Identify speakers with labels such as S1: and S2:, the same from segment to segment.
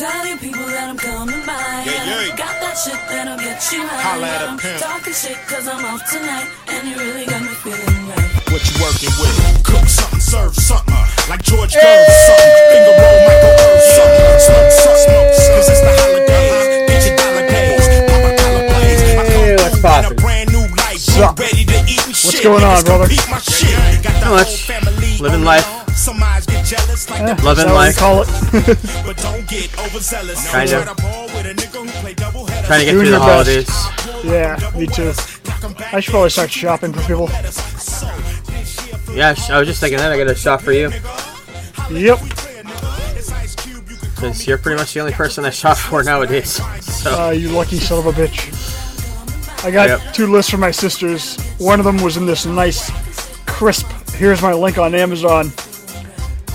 S1: Telling people that I'm coming by.
S2: Yeah, yeah.
S1: Got that shit that'll get you high.
S2: Holla at a
S1: I'm
S2: pimp.
S1: Talking shit cause I'm off tonight. And you really got me feeling right.
S2: What you working with? Cook something, serve something. Uh, like George Burns, something. Finger roll, Michael Irv, something. Smoke, some, smoke, some. Cause it's the holidays. Get your dollar days. Pop a collar. I come
S3: Hey, what's
S2: in a brand new light.
S4: Sup?
S2: Ready to eat and shit.
S4: going on, brother?
S2: compete my shit. Got the
S3: Not
S2: whole
S3: much.
S2: family
S3: Living life.
S2: Jealous like the
S3: Loving
S4: Is
S3: life.
S4: they call it?
S2: but don't get overzealous.
S3: Kinda.
S2: Try to ball with a nigga who play double headers.
S3: Trying to get
S4: Doing
S3: through the
S4: your best.
S3: holidays.
S4: yeah, me too. I should probably start shopping for people.
S3: Yeah, I was just thinking that. I got a shop for you.
S4: Yep.
S3: Since you're pretty much the only person I shop for nowadays. So,
S4: Uh, you lucky son of a bitch. I got
S3: Yep.
S4: two lists for my sisters. One of them was in this nice, crisp, here's my link on Amazon.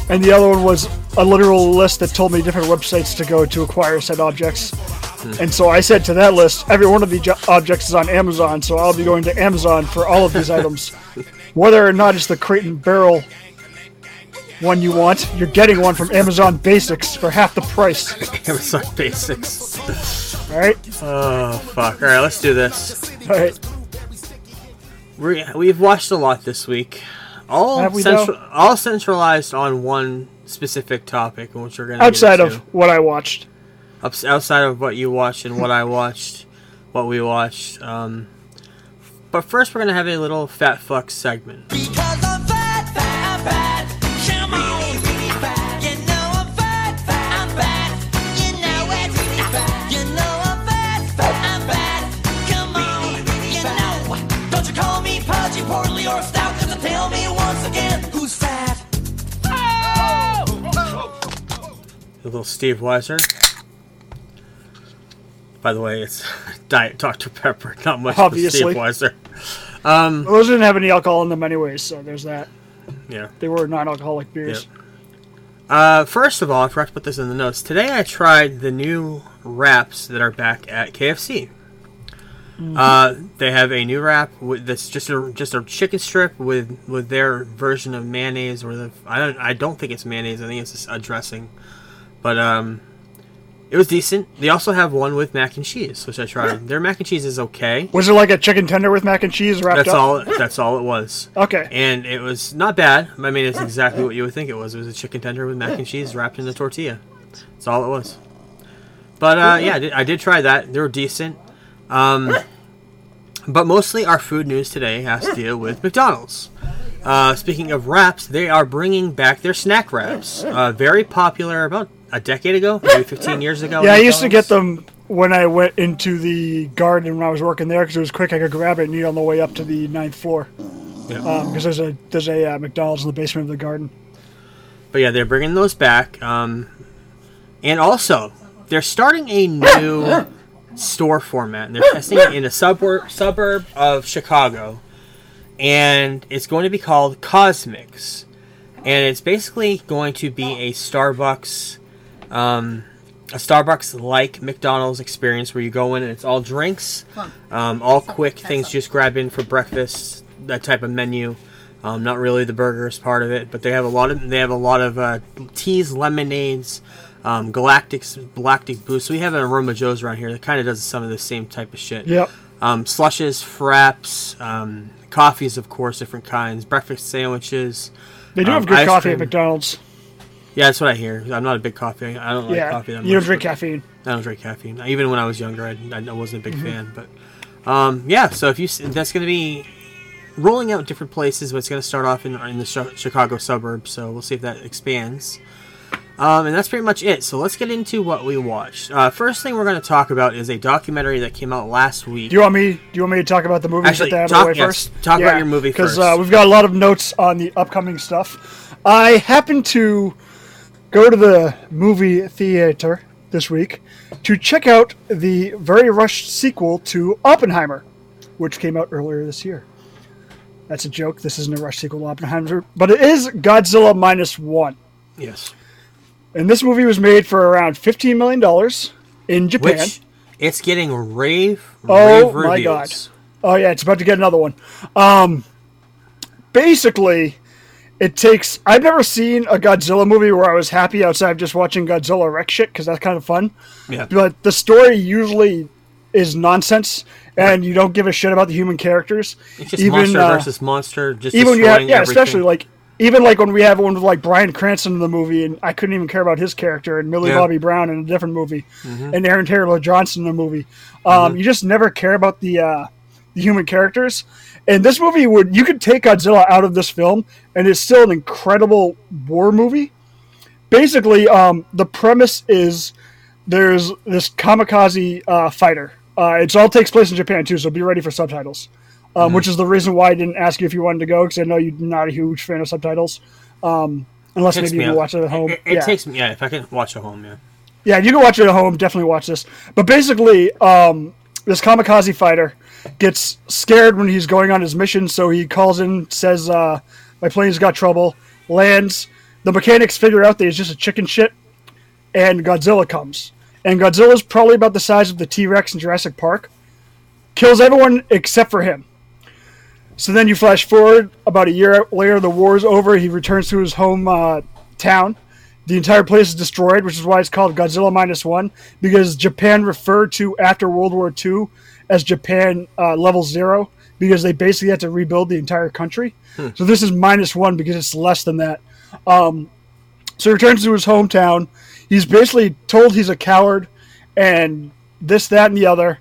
S4: And the other one was a literal list that told me different websites to go to acquire said objects. Hmm. And so I said to that list, every one of the jo- objects is on Amazon, so I'll be going to Amazon for all of these items. Whether or not it's the crate and barrel one you want, you're getting one from Amazon Basics for half the price.
S3: Amazon Basics.
S4: Alright?
S3: Oh, fuck. Alright, let's do this.
S4: Alright.
S3: We, we've watched a lot this week. All, central, all centralized on one specific topic, which we're going to
S4: Outside of what I watched.
S3: Ups- outside of what you watched and what I watched, what we watched. Um, but first, we're gonna have a little fat fuck segment.
S5: Because I'm
S3: A little Steve Weiser. By the way, it's Diet Dr Pepper, not much
S4: Obviously.
S3: Steve Weiser.
S4: um Those didn't have any alcohol in them anyways, so there's that.
S3: Yeah.
S4: They were non-alcoholic beers.
S3: Uh, first of all, I forgot to put this in the notes. Today I tried the new wraps that are back at KFC. Uh, they have a new wrap with that's just a just a chicken strip with with their version of mayonnaise or the I don't I don't think it's mayonnaise. I think it's just a dressing, but um, it was decent. They also have one with mac and cheese, which I tried. Their mac and cheese is okay.
S4: Was it like a chicken tender with mac and cheese wrapped
S3: That's
S4: up?
S3: all. That's all it was.
S4: Okay.
S3: And it was not bad. I mean, it's exactly what you would think it was. It was a chicken tender with mac and cheese wrapped in a tortilla. That's all it was. But uh, yeah, I did, I did try that. They were decent. Um, but mostly our food news today has to deal with McDonald's. Uh, speaking of wraps, they are bringing back their snack wraps. Uh, very popular about a decade ago, maybe 15 years ago.
S4: Yeah, I used to get them when I went into the garden when I was working there because it was quick. I could grab it and eat on the way up to the ninth floor.
S3: Yeah.
S4: Because there's a there's a uh, McDonald's in the basement of the garden.
S3: But yeah, they're bringing those back. Um, and also, they're starting a new store format. And they're testing it in a suburb suburb of Chicago, and it's going to be called CosMc's, and it's basically going to be a Starbucks, um, a Starbucks like McDonald's experience where you go in and it's all drinks, um, all quick things just grab in for breakfast, that type of menu. Um, not really the burgers part of it, but they have a lot of they have a lot of uh, teas, lemonades, um, galactics, galactic boost. We have an Aroma Joe's around here that kind of does some of the same type of shit.
S4: Yep.
S3: Um, slushes, fraps, um, coffees, of course, different kinds, breakfast sandwiches.
S4: They do
S3: Um,
S4: have good
S3: ice
S4: coffee at. McDonald's.
S3: Yeah, that's what I hear. I'm not a big coffee. I don't like
S4: yeah.
S3: coffee that much.
S4: you don't drink caffeine.
S3: I don't drink caffeine. Even when I was younger, I, I wasn't a big
S4: Mm-hmm.
S3: fan. But um, yeah, so if you that's going to be rolling out different places, but it's going to start off in, in the Chi- Chicago suburbs. So we'll see if that expands. Um, and that's pretty much it. So let's get into what we watched. Uh, first thing we're going to talk about is a documentary that came out last week.
S4: Do you want me? Do you want me to talk about the movie?
S3: Actually,
S4: that
S3: talk-
S4: of the way
S3: yes,
S4: first.
S3: talk about your movie
S4: because
S3: first.
S4: uh, we've got a lot of notes on the upcoming stuff. I happened to go to the movie theater this week to check out the very rushed sequel to Oppenheimer, which came out earlier this year. That's a joke. This isn't a rush sequel to Oppenheimer, but it is Godzilla minus one.
S3: yes,
S4: And this movie was made for around fifteen million dollars in Japan.
S3: which it's getting rave,
S4: Oh,
S3: rave
S4: my. God. Oh yeah, it's about to get another one. Um, basically, it takes. I've never seen a Godzilla movie where I was happy outside of just watching Godzilla wreck shit because that's kind of fun.
S3: Yeah.
S4: But the story usually is nonsense, and you don't give a shit about the human characters.
S3: It's just monster
S4: uh,
S3: versus monster, just
S4: even
S3: destroying
S4: yeah,
S3: everything.
S4: especially like even like when we have one with like Bryan Cranston in the movie, and I couldn't even care about his character, and Millie
S3: Yeah. Mm-hmm.
S4: Bobby Brown in a different movie, and Aaron Taylor Johnson in a movie. Um, You just never care about the uh, the human characters. And this movie would you could take Godzilla out of this film, and it's still an incredible war movie. Basically, um, the premise is there's this kamikaze uh, fighter. Uh, it all takes place in Japan too, so be ready for subtitles. Um,
S3: Mm-hmm.
S4: Which is the reason why I didn't ask you if you wanted to go because I know you're not a huge fan of subtitles, um, unless maybe you watch it at home.
S3: It, it
S4: yeah.
S3: takes me, yeah. If I can watch it at home, yeah.
S4: Yeah, you can watch it at home. Definitely watch this. But basically, um, this kamikaze fighter gets scared when he's going on his mission, so he calls in, says, uh, "My plane's got trouble." Lands. The mechanics figure out that he's just a chicken shit, and Godzilla comes. And Godzilla's probably about the size of the T Rex in Jurassic Park. Kills everyone except for him. So then you flash forward about a year later, the war's over. He returns to his home uh, town. The entire place is destroyed, which is why it's called Godzilla Minus One, because Japan referred to after World War II as Japan uh, Level Zero, because they basically had to rebuild the entire country. So this is minus one because it's less than that. Um, so he returns to his hometown. He's basically told he's a coward and this, that, and the other.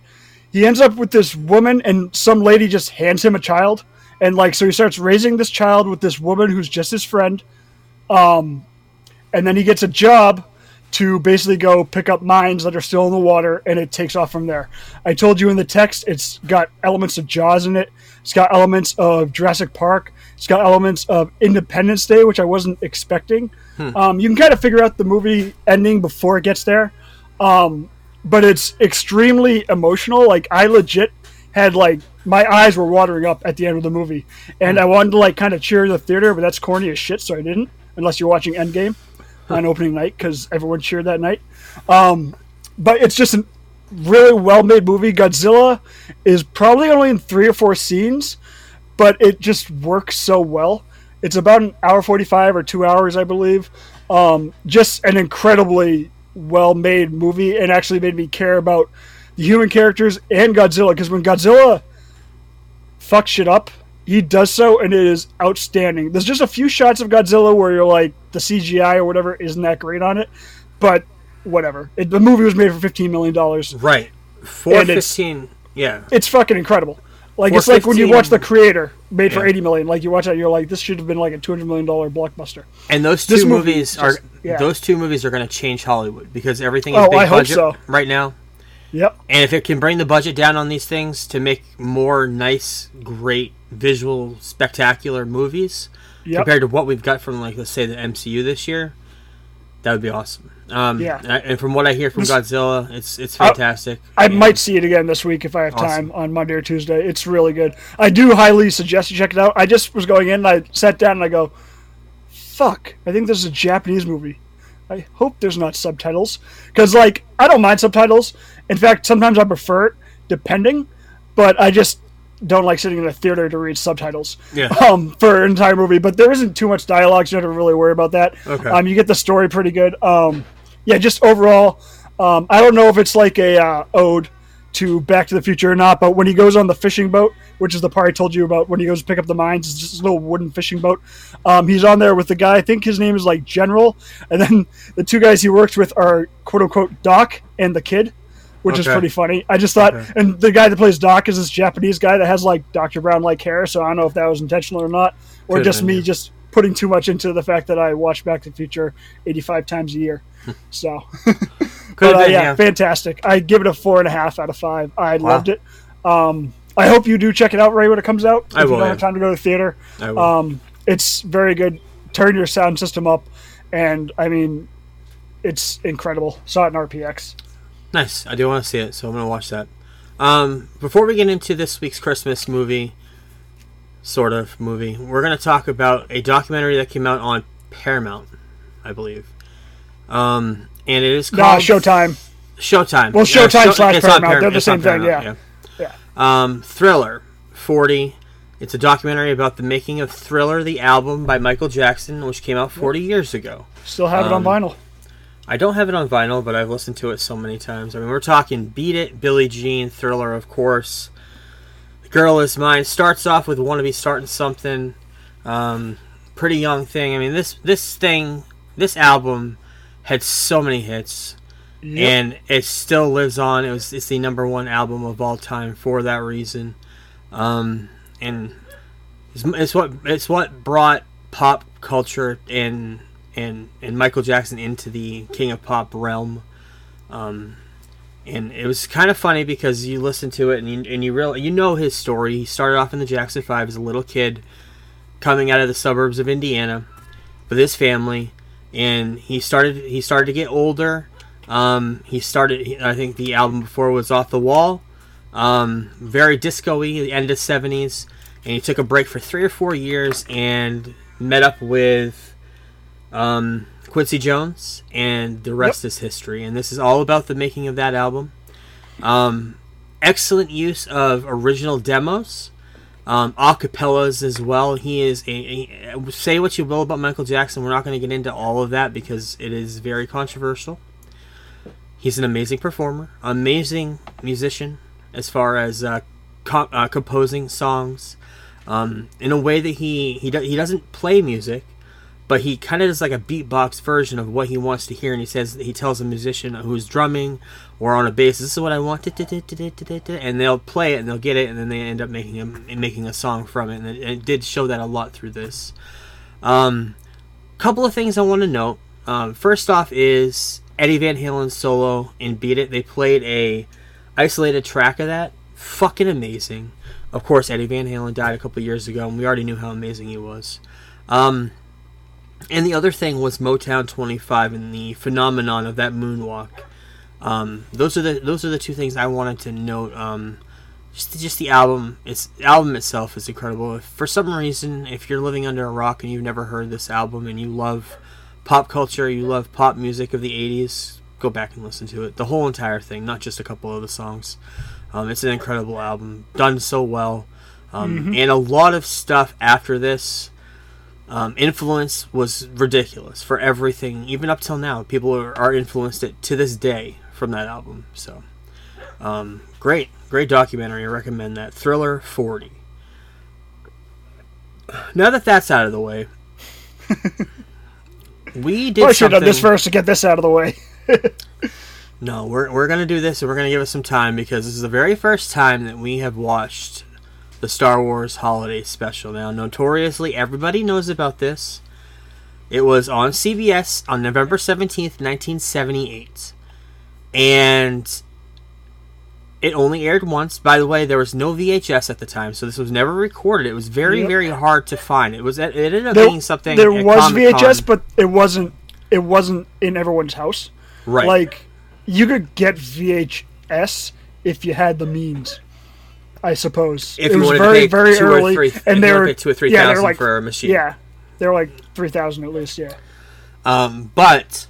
S4: He ends up with this woman, and some lady just hands him a child. And, like, so he starts raising this child with this woman who's just his friend. Um, and then he gets a job to basically go pick up mines that are still in the water, and it takes off from there. I told you in the text, it's got elements of Jaws in it. It's got elements of Jurassic Park. It's got elements of Independence Day, which I wasn't expecting. Um, you can kind of figure out the movie ending before it gets there, um, but it's extremely emotional. Like I legit had like my eyes were watering up at the end of the movie, and I wanted to like kind of cheer the theater, but that's corny as shit, so I didn't. Unless you're watching Endgame on opening night, because everyone cheered that night. Um, but it's just a really well made movie. Godzilla is probably only in three or four scenes, but it just works so well. It's about an hour 45 or two hours, I believe. Um, just an incredibly well made movie and actually made me care about the human characters and Godzilla. Because when Godzilla fucks shit up, he does so and it is outstanding. There's just a few shots of Godzilla where you're like, the CGI or whatever isn't that great on it, but whatever. It, the movie was made for $15 million.
S3: Right. Four
S4: And it's-
S3: Yeah.
S4: It's fucking incredible. Like it's like when you watch The Creator, made for
S3: Yeah.
S4: eighty million. Like you watch that, you're like, this should have been like a two hundred million dollar blockbuster.
S3: And those two
S4: movie
S3: movies
S4: just-
S3: are
S4: yeah.
S3: those two movies are going to change Hollywood because everything is
S4: Oh,
S3: big
S4: I hope
S3: budget
S4: so.
S3: right now.
S4: Yep.
S3: And if it can bring the budget down on these things to make more nice, great, visual, spectacular movies
S4: Yep.
S3: compared to what we've got from, like, let's say the MCU this year, that would be awesome. Um,
S4: Yeah.
S3: And, from what I hear from
S4: This-
S3: Godzilla, it's it's fantastic.
S4: I
S3: And-
S4: might see it again this week if I have time on Monday or Tuesday. It's really good. I do highly suggest you check it out. I just was going in and I sat down and I go, fuck, I think this is a Japanese movie. I hope there's not subtitles. Because, like, I don't mind subtitles. In fact, sometimes I prefer it, depending. But I just don't like sitting in a theater to read subtitles
S3: Yeah.
S4: um, for an entire movie. But there isn't too much dialogue, so you don't have to really worry about that.
S3: Okay.
S4: Um, you get the story pretty good. Um, yeah, just overall, um, I don't know if it's like a uh, ode to Back to the Future or not, but when he goes on the fishing boat, which is the part I told you about when he goes to pick up the mines, it's just a little wooden fishing boat. Um, he's on there with the guy, I think his name is like General, and then the two guys he works with are quote unquote Doc and the kid, which is pretty funny. I just thought,
S3: Okay.
S4: and the guy that plays Doc is this Japanese guy that has like Dr. Brown like hair, so I don't know if that was intentional or not, or
S3: Could've
S4: just me
S3: yeah.
S4: just putting too much into the fact that I watch Back to the Future 85 times a year. So.
S3: Could
S4: But,
S3: have
S4: uh,
S3: been,
S4: yeah,
S3: yeah.
S4: fantastic. I give it a four and a half out of five. I
S3: Wow.
S4: loved it. Um, I hope you do check it out right when it comes out.
S3: I
S4: if
S3: will,
S4: you don't
S3: yeah.
S4: have time to go to the theater.
S3: I will.
S4: Um, it's very good. Turn your sound system up, and I mean, it's incredible. Saw it in RPX.
S3: Nice. I do want to see it, so I'm going to watch that. Um, before we get into this week's Christmas movie, sort of movie, we're going to talk about a documentary that came out on Paramount, I believe. Um, and it is
S4: Nah,
S3: called
S4: Showtime.
S3: Showtime.
S4: Well,
S3: Yeah,
S4: Showtime slash
S3: it's on
S4: Paramount, they're the
S3: it's
S4: same thing,
S3: Paramount,
S4: yeah.
S3: Um, Thriller, 40. It's a documentary about the making of Thriller, the album by Michael Jackson, which came out 40 years ago.
S4: Still have it on
S3: Um,
S4: vinyl.
S3: I don't have it on vinyl, but I've listened to it so many times. I mean, we're talking Beat It, Billie Jean, Thriller, of course. The Girl Is Mine starts off with Wanna Be Starting Something. Um, pretty young thing. I mean, this this thing, this album had so many hits,
S4: Yep.
S3: and it still lives on. It was it's the number one album of all time for that reason, um, and it's, it's what it's what brought pop culture and and and Michael Jackson into the King of Pop realm. Um, and it was kind of funny because you listen to it and you, and you real you know his story. He started off in the Jackson Five as a little kid, coming out of the suburbs of Indiana, with his family, and he started he started to get older. Um, he started. I think the album before was Off the Wall, um, very disco-y, the end of seventies, and he took a break for three or four years and met up with um, Quincy Jones, and the rest is history. And this is all about the making of that album. Um, excellent use of original demos, um, acapellas as well. He is a, a say what you will about Michael Jackson. We're not going to get into all of that because it is very controversial. He's an amazing performer, amazing musician as far as uh, co- uh, composing songs. Um, in a way that he he, do- he doesn't play music, but he kind of does like a beatbox version of what he wants to hear, and he says he tells a musician who's drumming or on a bass, "This is what I want," and they'll play it and they'll get it, and then they end up making a making a song from it, and it, did show that a lot through this. Um, couple of things I want to note. Um, first off is Eddie Van Halen's solo in "Beat It." They played a isolated track of that. Fucking amazing. Of course, Eddie Van Halen died a couple years ago, and we already knew how amazing he was. Um, and the other thing was Motown 25 and the phenomenon of that moonwalk. Um, those are the those are the two things I wanted to note. Um, just just the album, its album itself is incredible. If for some reason, if you're living under a rock and you've never heard this album and you love pop culture, you love pop music of the 80s, go back and listen to it. The whole entire thing, not just a couple of the songs. Um, it's an incredible album, done so well. Um, And a lot of stuff after this um, influence was ridiculous for everything, even up till now. People are, are influenced it to this day from that album. So, um, great, great documentary. I recommend that. Thriller 40. Now that that's out of the way, we did
S4: Probably should
S3: something.
S4: have done this first to get this out of the way.
S3: No, we're, we're going to do this and we're going to give it some time because this is the very first time that we have watched the Star Wars Holiday Special. Now, notoriously, everybody knows about this. It was on CBS on November 17th, 1978. And it only aired once. By the way, there was no VHS at the time, so this was never recorded. It was very,
S4: Yep.
S3: very hard to find. It was it ended up
S4: There,
S3: being something.
S4: there was
S3: Comic-Con.
S4: VHS, but it wasn't. It wasn't in everyone's house.
S3: right.
S4: Like you could get VHS if you had the means. I suppose
S3: If
S4: it
S3: you
S4: was very very early,
S3: three-
S4: and they were
S3: two or three
S4: yeah,
S3: thousand
S4: like
S3: for a machine.
S4: Yeah, they're like three thousand at least. Yeah,
S3: Um, but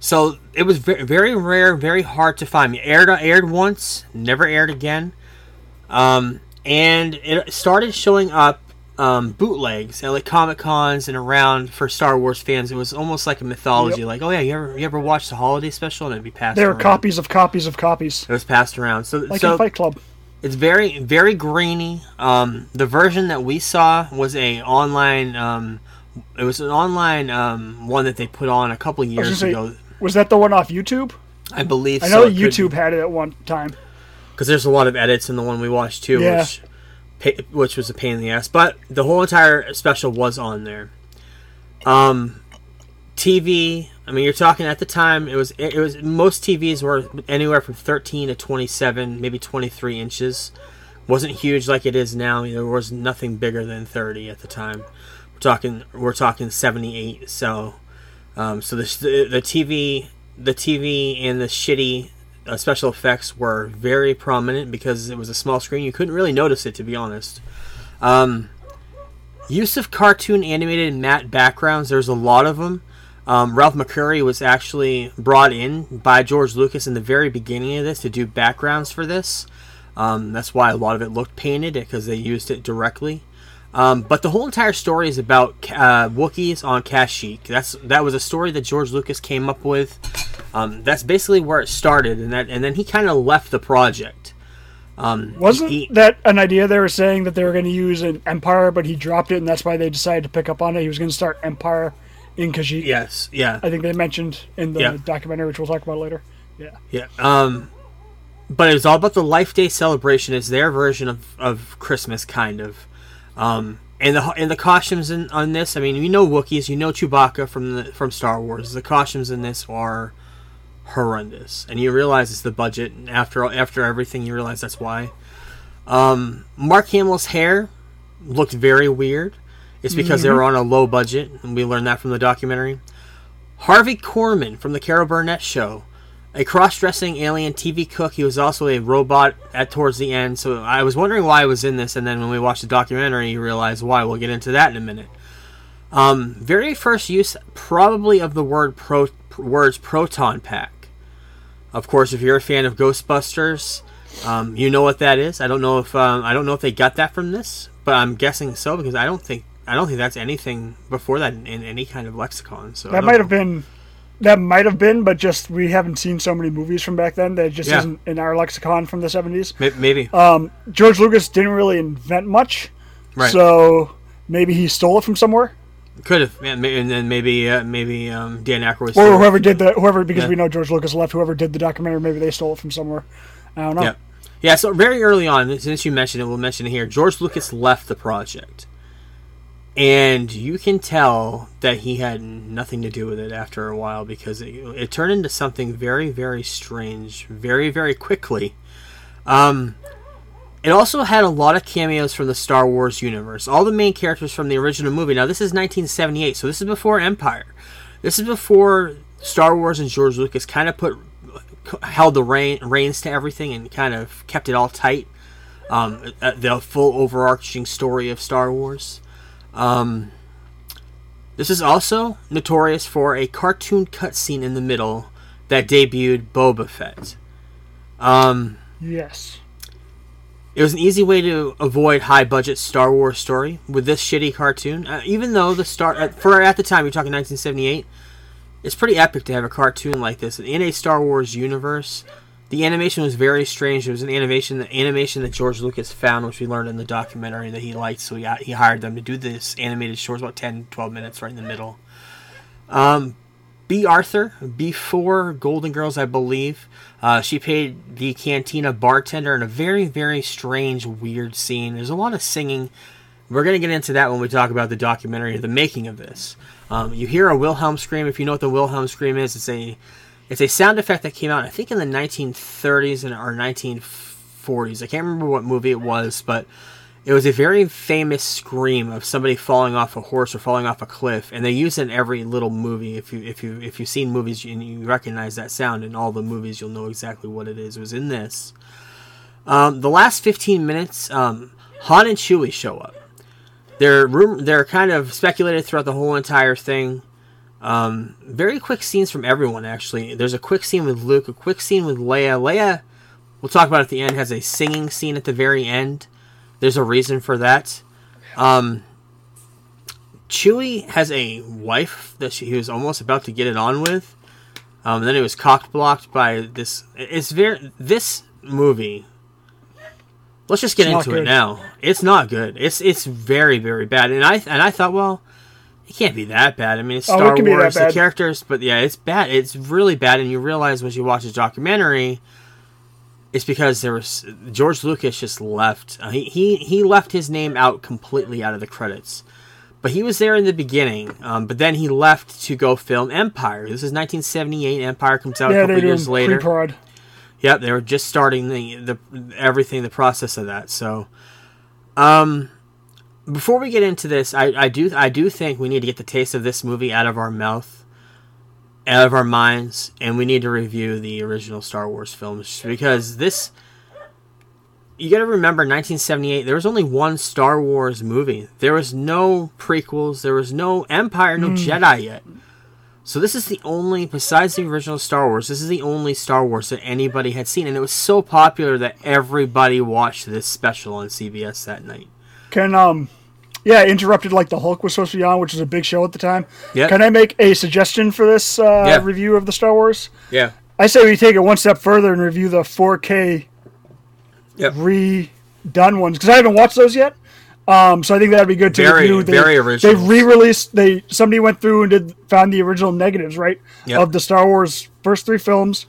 S3: so it was very, very rare, very hard to find. It aired aired once, never aired again. Um, and it started showing up um, bootlegs at like Comic Cons and around for Star Wars fans. It was almost like a mythology.
S4: Yep.
S3: Like, oh yeah, you ever you ever watched the holiday special? And it'd be passed.
S4: There were
S3: around.
S4: copies of copies of copies,
S3: It was passed around. So
S4: like
S3: so
S4: in Fight Club.
S3: It's very very grainy. Um, the version that we saw was a online. Um, it was an online um, one that they put on a couple years ago.
S4: was that the one off YouTube?
S3: I believe
S4: I
S3: so.
S4: know
S3: could
S4: YouTube had it at one time.
S3: because there's a lot of edits in the one we watched too,
S4: Yeah.
S3: which which was a pain in the ass. But the whole entire special was on there. Um, TV. I mean, you're talking at the time. It was it was most TVs were anywhere from 13 to 27, maybe 23 inches. wasn't huge like it is now. There was nothing bigger than 30 at the time. We're talking we're talking 78. So um, so the, the TV the TV and the shitty uh, special effects were very prominent because it was a small screen. You couldn't really notice it to be honest. Um, use of cartoon animated matte backgrounds. There's a lot of them. Um, Ralph McQuarrie was actually brought in by George Lucas in the very beginning of this to do backgrounds for this. Um, that's why a lot of it looked painted because they used it directly. Um, but the whole entire story is about uh, Wookiees on Kashyyyk. That's that was a story that George Lucas came up with. Um, that's basically where it started, and that and then he kind of left the project. Um,
S4: Wasn't
S3: he-
S4: that an idea they were saying that they were going to use in Empire, but he dropped it, and that's why they decided to pick up on it. He was going to start Empire in Kashyyyk.
S3: Yes, yeah.
S4: I think they mentioned in the
S3: Yeah.
S4: documentary, which we'll talk about later. Yeah.
S3: Yeah. Um, but it was all about the Life Day celebration. It's their version of, of Christmas, kind of. Um, and the and the costumes in on this. I mean, you know Wookiees, you know Chewbacca from the from Star Wars. The costumes in this are horrendous, and you realize it's the budget. And after after everything, you realize that's why. Um, Mark Hamill's hair looked very weird. It's because they were on a low budget, and we learned that from the documentary. Harvey Korman from the Carol Burnett Show, a cross-dressing alien TV cook. He was also a robot at towards the end. So I was wondering why I was in this, and then when we watched the documentary, you realize why. We'll get into that in a minute. Um, very first use, probably of the word pro words proton pack. Of course, if you're a fan of Ghostbusters, um, you know what that is. I don't know if um, I don't know if they got that from this, but I'm guessing so because I don't think I don't think that's anything before that in, in any kind of lexicon. So
S4: That might
S3: know.
S4: have been. That might have been, but just we haven't seen so many movies from back then that it just
S3: Yeah.
S4: isn't in our lexicon from the 70s.
S3: May- maybe
S4: George Lucas didn't really invent much,
S3: right.
S4: so maybe he stole it from somewhere.
S3: Could have, yeah, and then maybe uh, maybe um, Dan Aykroyd.
S4: Or whoever did the whoever because
S3: Yeah.
S4: we know George Lucas left. Whoever did the documentary, maybe they stole it from somewhere. I don't know.
S3: Yeah, yeah. So very early on, since you mentioned it, we'll mention it here. George Lucas left the project, and you can tell that he had nothing to do with it after a while because it, it turned into something very, very strange, very, very quickly. Um, it also had a lot of cameos from the Star Wars universe. All the main characters from the original movie. Now, this is 1978, so this is before Empire. This is before Star Wars and George Lucas kind of put held the rein, reins to everything and kind of kept it all tight. Um, uh, the full overarching story of Star Wars. Um, this is also notorious for a cartoon cutscene in the middle that debuted Boba Fett. Um,
S4: Yes.
S3: it was an easy way to avoid high budget Star Wars story with this shitty cartoon. Uh, even though the star uh, for at the time you're talking 1978, it's pretty epic to have a cartoon like this in a Star Wars universe. The animation was very strange. It was an animation the animation that George Lucas found, which we learned in the documentary that he liked. So he, he hired them to do this animated short, about 10, 12 minutes, right in the middle. Um, Bea Arthur, before Golden Girls, I believe. Uh, she paid the cantina bartender in a very, very strange, weird scene. There's a lot of singing. We're going to get into that when we talk about the documentary, the making of this. Um, you hear a Wilhelm scream. If you know what the Wilhelm scream is, it's a it's a sound effect that came out, I think, in the 1930s and or 1940s. I can't remember what movie it was, but it was a very famous scream of somebody falling off a horse or falling off a cliff, and they use it in every little movie. If you if you if you've seen movies and you recognize that sound in all the movies, you'll know exactly what it is. It was in this. Um, the last 15 minutes, um, Han and Chewie show up. They're room, they're kind of speculated throughout the whole entire thing. Um, very quick scenes from everyone. Actually, there's a quick scene with Luke, a quick scene with Leia. Leia, we'll talk about at the end, has a singing scene at the very end. There's a reason for that. Um, Chewie has a wife that she, he was almost about to get it on with. Um, and then it was cock blocked by this. It's very this movie. Let's just get
S4: It's
S3: into it now. It's not good. It's it's very very bad. And I and I thought, well, it can't be that bad. I mean, it's
S4: Oh, it
S3: Star
S4: be that
S3: Wars. The characters, but yeah, it's bad. It's really bad. And you realize when you watch the documentary, it's because there was George Lucas just left. Uh, he, he he left his name out completely out of the credits, but he was there in the beginning. Um, but then he left to go film Empire. This is 1978. Empire comes out a couple years later.
S4: pre-prod.
S3: Yep, they were just starting the the everything, the process of that. So, um, before we get into this, I, I do I do think we need to get the taste of this movie out of our mouth, out of our minds, and we need to review the original Star Wars films because this. You got to remember, 1978. There was only one Star Wars movie. There was no prequels. There was no Empire, no hmm. Jedi yet. So this is the only, besides the original Star Wars, this is the only Star Wars that anybody had seen, and it was so popular that everybody watched this special on CBS that night.
S4: Can um, yeah, interrupted like the Hulk was supposed to be on, which was a big show at the time.
S3: Yeah.
S4: Can I make a suggestion for this uh,
S3: Yeah.
S4: review of the Star Wars?
S3: Yeah.
S4: I say we take it one step further and review the 4K
S3: Yep.
S4: redone ones because I haven't watched those yet. Um, so I think that'd be good to
S3: Very-
S4: review. They,
S3: very
S4: They re-released. They somebody went through and did found the original negatives right
S3: Yep.
S4: of the Star Wars first three films.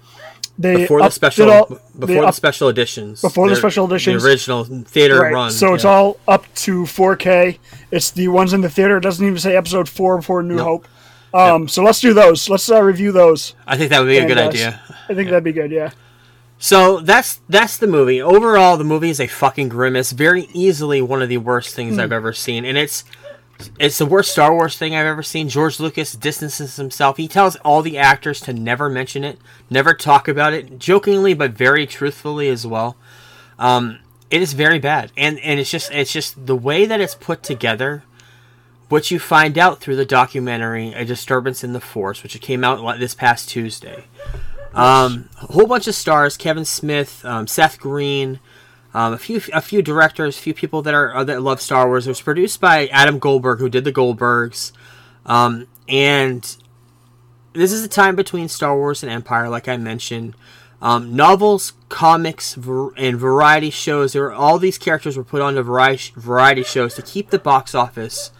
S4: They
S3: Before the special,
S4: all-
S3: before
S4: they
S3: the special editions.
S4: Before the special editions.
S3: The original theater
S4: right.
S3: run.
S4: So it's
S3: yeah.
S4: all up to 4K. It's the ones in the theater. It doesn't even say Episode Four before New
S3: Nope.
S4: Hope. Um, So let's do those. Let's uh, review those.
S3: I think that would be a good
S4: uh,
S3: idea.
S4: I think that'd be good. Yeah.
S3: So that's that's the movie. Overall, the movie is a fucking grimace. Very easily one of the worst things
S4: Hmm.
S3: I've ever seen, and it's it's the worst Star Wars thing I've ever seen. George Lucas distances himself. He tells all the actors to never mention it, never talk about it, jokingly but very truthfully as well. Um, it is very bad, and and it's just it's just the way that it's put together. What you find out through the documentary, "A Disturbance in the Force," which came out this past Tuesday. Um, a whole bunch of stars: Kevin Smith, um, Seth Green, um, a few a few directors, a few people that are uh, that love Star Wars. It was produced by Adam Goldberg, who did the Goldbergs, um, and this is a time between Star Wars and Empire, like I mentioned. Um, novels, comics, and variety shows. There were all these characters were put onto variety variety shows to keep the box office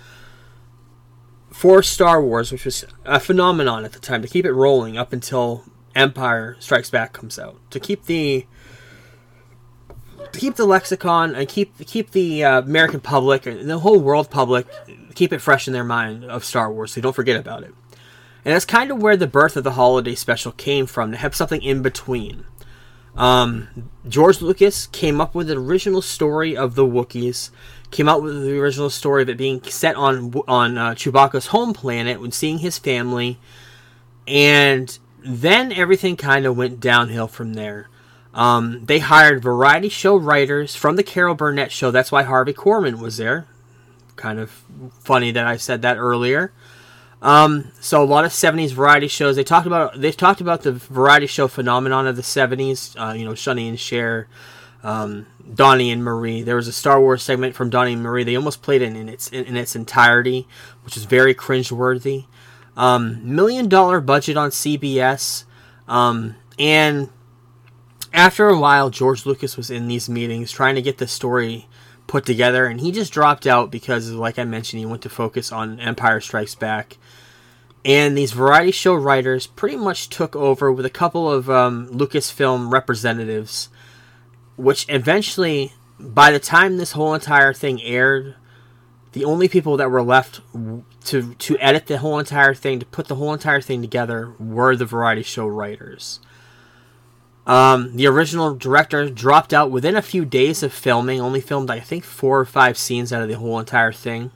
S3: for Star Wars, which was a phenomenon at the time, to keep it rolling up until Empire Strikes Back comes out, to keep the keep the lexicon and keep keep the uh, American public and the whole world public keep it fresh in their mind of Star Wars, so don't forget about it. And that's kind of where the birth of the holiday special came from, to have something in between. Um, George Lucas came up with the original story of the Wookiees, came out with the original story of it being set on on uh, Chewbacca's home planet when seeing his family, and then everything kind of went downhill from there. Um, they hired variety show writers from the Carol Burnett show. That's why Harvey Korman was there. Kind of funny that I said that earlier. Um, so a lot of '70s variety shows. They talked about they talked about the variety show phenomenon of the '70s. Uh, you know, Sonny and Cher, um, Donny and Marie. There was a Star Wars segment from Donny and Marie. They almost played it in its in, in its entirety, which is very cringeworthy. Um, million dollar budget on CBS, um, and after a while, George Lucas was in these meetings trying to get the story put together, and he just dropped out because, like I mentioned, he went to focus on Empire Strikes Back. And these variety show writers pretty much took over with a couple of um, Lucasfilm representatives, which eventually, by the time this whole entire thing aired, the only people that were left to to edit the whole entire thing, to put the whole entire thing together, were the variety show writers. Um, the original director dropped out within a few days of filming, only filmed, I think, four or five scenes out of the whole entire thing.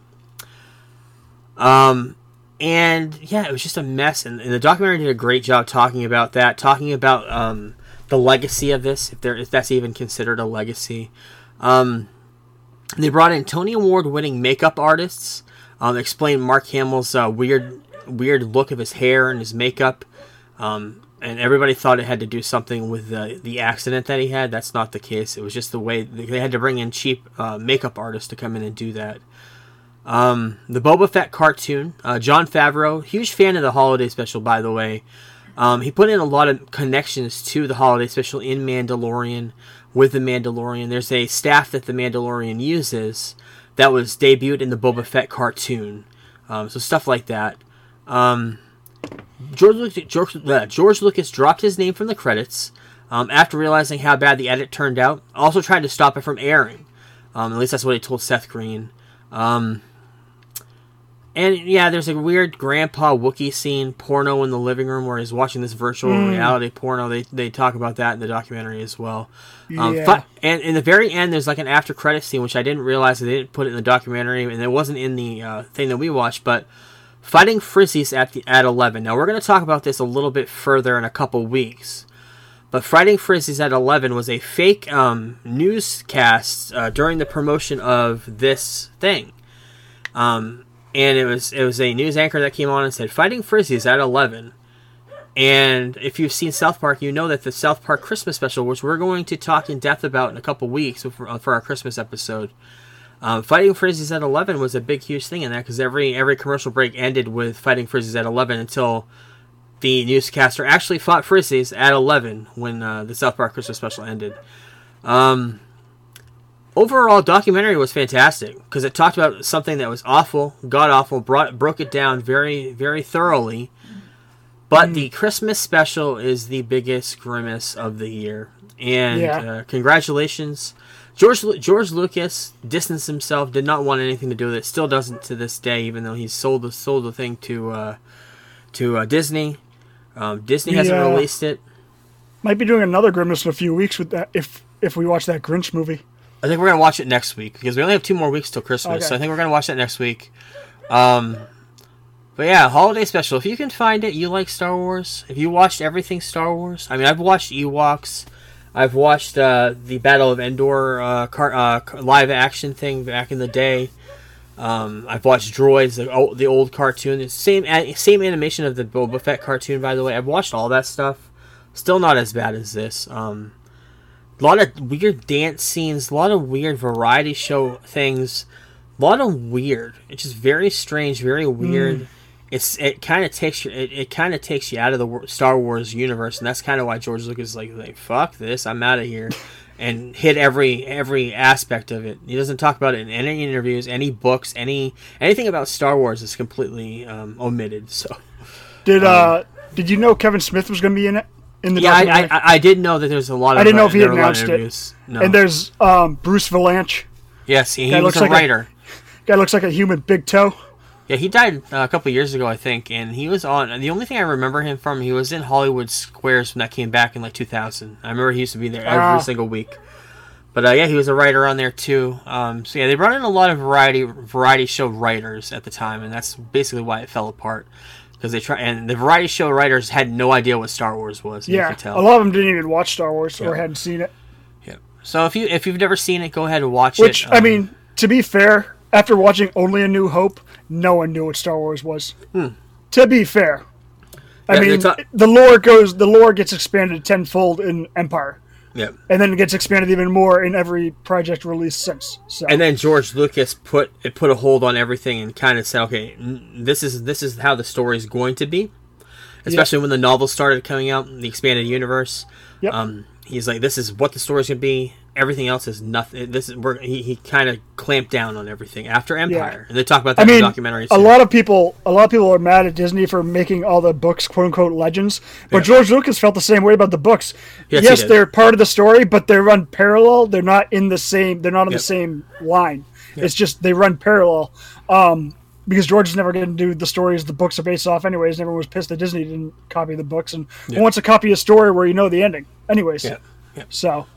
S3: Um, and yeah, it was just a mess. And, and the documentary did a great job talking about that, talking about um, the legacy of this, if there if that's even considered a legacy. Um, they brought in Tony Award winning makeup artists, um, explained Mark Hamill's uh, weird weird look of his hair and his makeup. Um, and everybody thought it had to do something with the the accident that he had. That's not the case. It was just the way they had to bring in cheap uh, makeup artists to come in and do that. Um, the Boba Fett cartoon, uh, Jon Favreau, huge fan of the holiday special, by the way. Um, he put in a lot of connections to the holiday special in Mandalorian with the Mandalorian. There's a staff that the Mandalorian uses that was debuted in the Boba Fett cartoon. Um, so stuff like that. Um, George Lucas, George, uh, George Lucas dropped his name from the credits um, after realizing how bad the edit turned out. Also tried to stop it from airing. Um, at least that's what he told Seth Green. Um, and yeah, there's a weird grandpa Wookiee scene, porno in the living room where he's watching this virtual reality porno. They, they talk about that in the documentary as well. Um,
S4: Yeah.
S3: fi- and in the very end, there's like an after credit scene, which I didn't realize they didn't put it in the documentary, and it wasn't in the uh, thing that we watched. But fighting Frizzies at the at 11. Now we're going to talk about this a little bit further in a couple weeks. But Fighting Frizzies at 11 was a fake um, newscast uh, during the promotion of this thing. Um, and it was it was a news anchor that came on and said Fighting Frizzies at 11. And if you've seen South Park, you know that the South Park Christmas special, which we're going to talk in depth about in a couple weeks for, for our Christmas episode, Um, Fighting Frizzies at 11 was a big, huge thing in that because every every commercial break ended with Fighting Frizzies at 11 until the newscaster actually fought Frizzies at 11 when uh, the South Park Christmas special ended. Um, overall, documentary was fantastic because it talked about something that was awful, god awful, brought broke it down very, very thoroughly. But the Christmas special is the biggest grimace of the year, and
S4: Yeah.
S3: uh, congratulations, George George Lucas distanced himself, did not want anything to do with it, still doesn't to this day, even though he's sold the sold the thing to uh, to uh, Disney. Um, Disney hasn't
S4: Yeah.
S3: released it.
S4: Might be doing another Grimace in a few weeks with that if if we watch that Grinch movie.
S3: I think we're gonna watch it next week because we only have two more weeks till Christmas.
S4: Okay.
S3: So I think we're gonna watch that next week. Um, but yeah, holiday special. If you can find it, you like Star Wars. If you watched everything Star Wars, I mean, I've watched Ewoks. I've watched uh, the Battle of Endor uh, car, uh, live action thing back in the day. Um, I've watched Droids, the old, the old cartoon. It's same same animation of the Boba Fett cartoon, by the way. I've watched all that stuff. Still not as bad as this. Um, a lot of weird dance scenes, a lot of weird variety show things, a lot of weird. It's just very strange, very weird. It's it kind of takes you it, it kind of takes you out of the Star Wars universe, and that's kind of why George Lucas is like like fuck this, I'm out of here, and hit every every aspect of it. He doesn't talk about it in any interviews, any books, any anything about Star Wars is completely um, omitted. So
S4: Did uh did you know Kevin Smith was going to be in it in the
S3: Um, yeah, I? I, I- did know that there's a lot of
S4: I didn't know if he
S3: there were a lot of
S4: announced it.
S3: No.
S4: and there's um Bruce Vilanch.
S3: yes, he, he
S4: looks
S3: a
S4: like a-
S3: writer.
S4: Guy looks like a human big toe.
S3: Yeah, he died uh, a couple years ago, I think, and he was on. The only thing I remember him from, he was in Hollywood Squares when that came back in like 2000. I remember he used to be there every
S4: Ah.
S3: single week. But uh, yeah, he was a writer on there too. Um, so yeah, they brought in a lot of variety variety show writers at the time, and that's basically why it fell apart because they try and the variety show writers had no idea what Star Wars was.
S4: Yeah, a lot of them didn't even watch Star Wars or hadn't seen it.
S3: Yeah. So if you if you've never seen it, go ahead and watch
S4: Which
S3: it.
S4: Which I
S3: Um,
S4: mean, to be fair, after watching Only a New Hope, no one knew what Star Wars was. To be fair, I
S3: Hmm. Yeah,
S4: mean, the lore goes, the lore gets expanded tenfold in Empire,
S3: yeah.
S4: and then it gets expanded even more in every project released since. So,
S3: and then George Lucas put it put a hold on everything and kind of said, okay, this is this is how the story is going to be. Especially when the novels started coming out, the expanded universe.
S4: Yep.
S3: Um, he's like, this is what the story's gonna be. Everything else is nothing. This is where he, he kind of clamped down on everything after Empire, and they talk about that
S4: I
S3: in
S4: mean,
S3: the documentary.
S4: a
S3: too.
S4: lot of people, a lot of people are mad at Disney for making all the books "quote unquote" legends, but
S3: Yeah.
S4: George Lucas felt the same way about the books.
S3: Yes,
S4: yes, they're part of the story, but they run parallel. They're not in the same. They're not on
S3: Yep.
S4: the same line. It's just they run parallel. Um, because George is never going to do the stories the books are based off, anyways. And everyone was pissed that Disney didn't copy the books, and who
S3: Yeah.
S4: wants to copy a story where you know the ending, anyways.
S3: Yeah. Yeah.
S4: So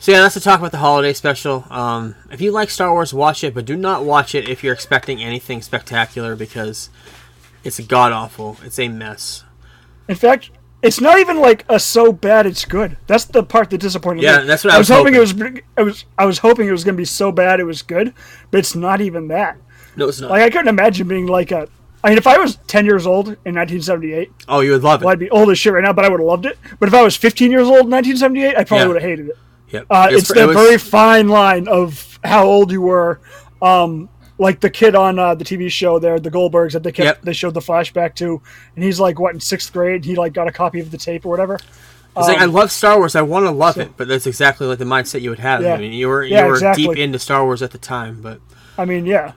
S3: So yeah, that's to talk about the holiday special. Um, if you like Star Wars, watch it, but do not watch it if you're expecting anything spectacular because it's god awful. It's a mess.
S4: In fact, it's not even like a so bad it's good. That's the part that disappointed
S3: Yeah,
S4: me.
S3: Yeah, that's what I was
S4: hoping.
S3: hoping.
S4: It was. I was. I was hoping it was going to be so bad it was good, but it's not even that.
S3: No, it's not.
S4: Like I couldn't imagine being like a. I mean, if I was ten years old in 1978,
S3: oh, you would love it.
S4: well, I'd be old as shit right now, but I would have loved it. But if I was 15 years old in 1978, I probably
S3: Yeah.
S4: would have hated it.
S3: Yep.
S4: Uh,
S3: It's-
S4: it's
S3: it
S4: the
S3: was-
S4: very fine line of how old you were. Um, like the kid on uh, the TV show there, the Goldbergs that they kept,
S3: Yep.
S4: they showed the flashback to, and he's like what in sixth grade? He like got a copy of the tape or whatever.
S3: It's like I
S4: um,
S3: love Star Wars. I want to love it, but that's exactly like the mindset you would have.
S4: Yeah.
S3: I mean, you were you
S4: Yeah,
S3: were
S4: exactly.
S3: deep into Star Wars at the time, but
S4: I mean, yeah,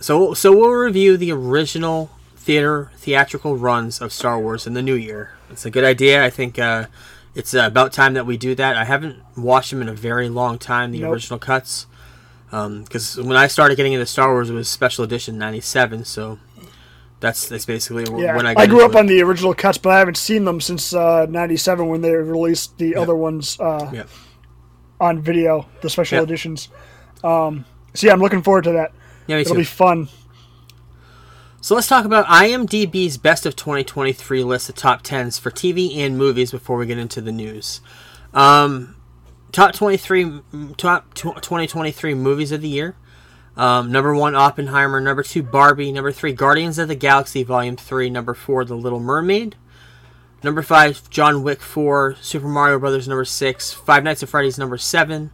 S3: so so we'll review the original theater theatrical runs of Star Wars in the new year. It's a good idea. I think uh, it's uh, about time that we do that. I haven't watched them in a very long time. The
S4: Nope.
S3: original cuts, because when I started getting into Star Wars, it was special edition '97. So that's that's basically
S4: yeah.
S3: when I.
S4: I, grew up
S3: it.
S4: on the original cuts, but I haven't seen them since '97 when they released the other ones uh,
S3: Yeah.
S4: on video, the special editions. Um, so yeah, I'm looking forward to that.
S3: Yeah,
S4: It'll
S3: too.
S4: be fun.
S3: So let's talk about IMDb's best of 2023 list of top 10s for TV and movies before we get into the news. Um, top 23 mm, top 2023 movies of the year. Um, number one, Oppenheimer. Number two, Barbie. Number three, Guardians of the Galaxy Volume Three. Number four, The Little Mermaid. Number five, John Wick Four. Super Mario Brothers. Number six, Five Nights at Freddy's. Number seven.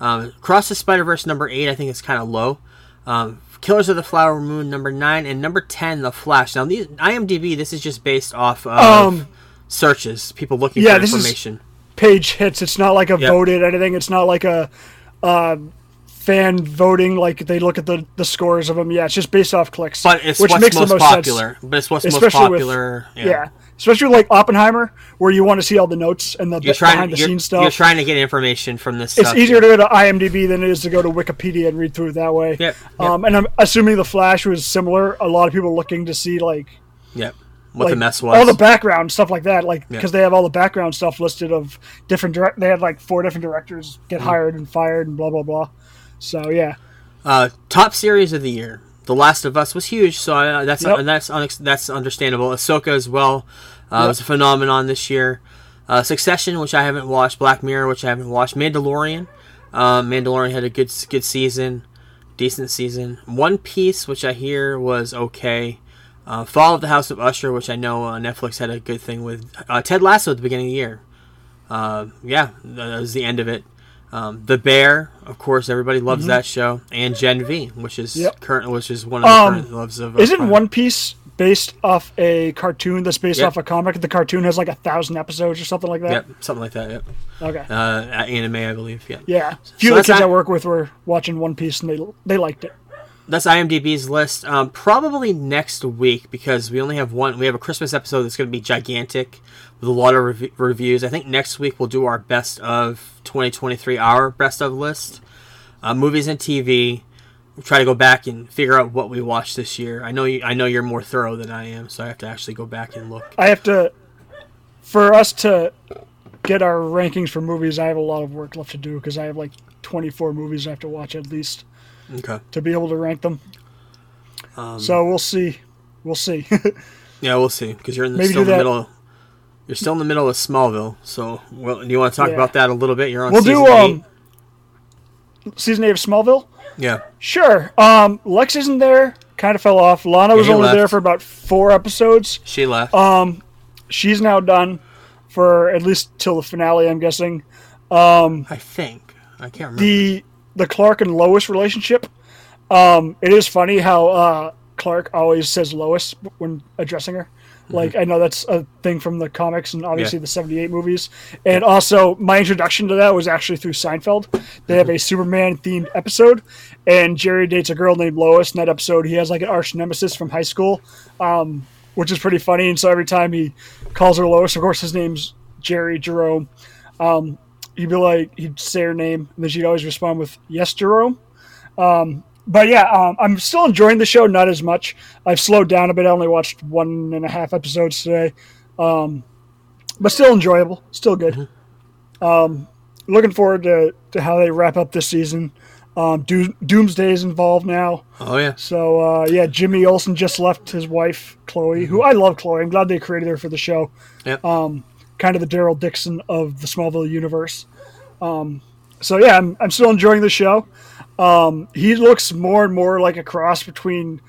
S3: Um, Cross the Spider Verse number eight, I think it's kind of low. Um, Killers of the Flower Moon number nine and number ten, The Flash. Now, these IMDb, this is just based off of
S4: Um,
S3: searches, people looking
S4: yeah,
S3: for
S4: this is- Page hits. It's not like a
S3: Yep.
S4: voted anything. It's not like a uh, fan voting. Like they look at the, the scores of them. Yeah, it's just based off clicks.
S3: But it's
S4: which
S3: what's
S4: makes
S3: most,
S4: the most
S3: popular.
S4: Sense.
S3: But it's what's most
S4: Especially with-
S3: popular.
S4: Yeah. Especially like Oppenheimer, where you want to see all the notes and the
S3: You're trying,
S4: behind the scenes stuff.
S3: you're trying to get information from this
S4: it's easier to go to IMDb than it is to go to Wikipedia and read through it that way.
S3: Yep, yep.
S4: Um, and I'm assuming the Flash was similar. A lot of people looking to see like
S3: Yep. What
S4: like,
S3: the mess was.
S4: all the background stuff like that, like
S3: Yeah.
S4: because they have all the background stuff listed of different direct. They had like four different directors get
S3: Mm-hmm.
S4: hired and fired and blah blah blah. So yeah,
S3: Uh, top series of the year. The Last of Us was huge, so uh, that's
S4: Yep.
S3: that's unex- that's understandable. Ahsoka as well uh,
S4: Yep.
S3: was a phenomenon this year. Uh, Succession, which I haven't watched. Black Mirror, which I haven't watched. Mandalorian. Um, Mandalorian had a good good season, decent season. One Piece, which I hear was okay. Uh, Fall of the House of Usher, which I know uh, Netflix had a good thing with. Uh, Ted Lasso at the beginning of the year. Uh, yeah, that was the end of it. Um, the Bear, of course, everybody loves that show, and Gen V, which is
S4: Mm-hmm. Yep.
S3: current, which is one of the
S4: Um,
S3: current loves of. uh,
S4: isn't. One Piece based off a cartoon that's based
S3: Yep.
S4: off a comic? The cartoon has like a thousand episodes or something like that.
S3: Yep, something like that. Yep,
S4: Okay.
S3: uh, anime, I believe. Yeah,
S4: yeah, a few
S3: so
S4: of the kids I work with were watching One Piece and they they liked it.
S3: That's IMDb's list. Um, probably next week because we only have one. We have a Christmas episode that's going to be gigantic with a lot of rev- reviews. I think next week we'll do our best of 2023, our best of list, uh, movies and TV. We'll try to go back and figure out what we watched this year. I know you, I know you're more thorough than I am, so I have to actually go back and look.
S4: I have to, for us to get our rankings for movies. I have a lot of work left to do because I have like 24 movies I have to watch at least
S3: Okay.
S4: to be able to rank them.
S3: Um,
S4: so we'll see. We'll see.
S3: Yeah, we'll see. Because you're in the,
S4: Maybe
S3: still in the middle. You're still in the middle of Smallville. So, well, do you want to talk
S4: Yeah.
S3: about that a little bit? You're on
S4: we'll
S3: season
S4: do
S3: eight.
S4: um season eight of Smallville.
S3: Yeah.
S4: Sure. Um, Lex isn't there. Kind of fell off. Lana was only
S3: left.
S4: there for about four episodes.
S3: She left.
S4: Um, she's now done for at least till the finale. I'm guessing. Um,
S3: I think. I can't remember.
S4: the the Clark and Lois relationship. Um, it is funny how uh, Clark always says Lois when addressing her. Like I know that's a thing from the comics and obviously
S3: Yeah.
S4: the '78 movies. And also, my introduction to that was actually through Seinfeld. They have a Superman themed episode, and Jerry dates a girl named Lois. In that episode, he has like an arch nemesis from high school, um, which is pretty funny. And so every time he calls her Lois, of course his name's Jerry Jerome. Um, he'd be like, he'd say her name, and then she'd always respond with "Yes, Jerome." Um, but yeah, um, I'm still enjoying the show, not as much. I've slowed down a bit. I only watched one and a half episodes today, um, but still enjoyable, still good. Um, looking forward to, to how they wrap up this season. Um, Do- Doomsday is involved now,
S3: oh yeah.
S4: so uh, yeah, Jimmy Olsen just left his wife Chloe, who I love. Chloe, I'm glad they created her for the show
S3: Yep.
S4: um, kind of the Daryl Dixon of the Smallville universe. Um, so yeah, I'm, I'm still enjoying the show. Um, he looks more and more like a cross between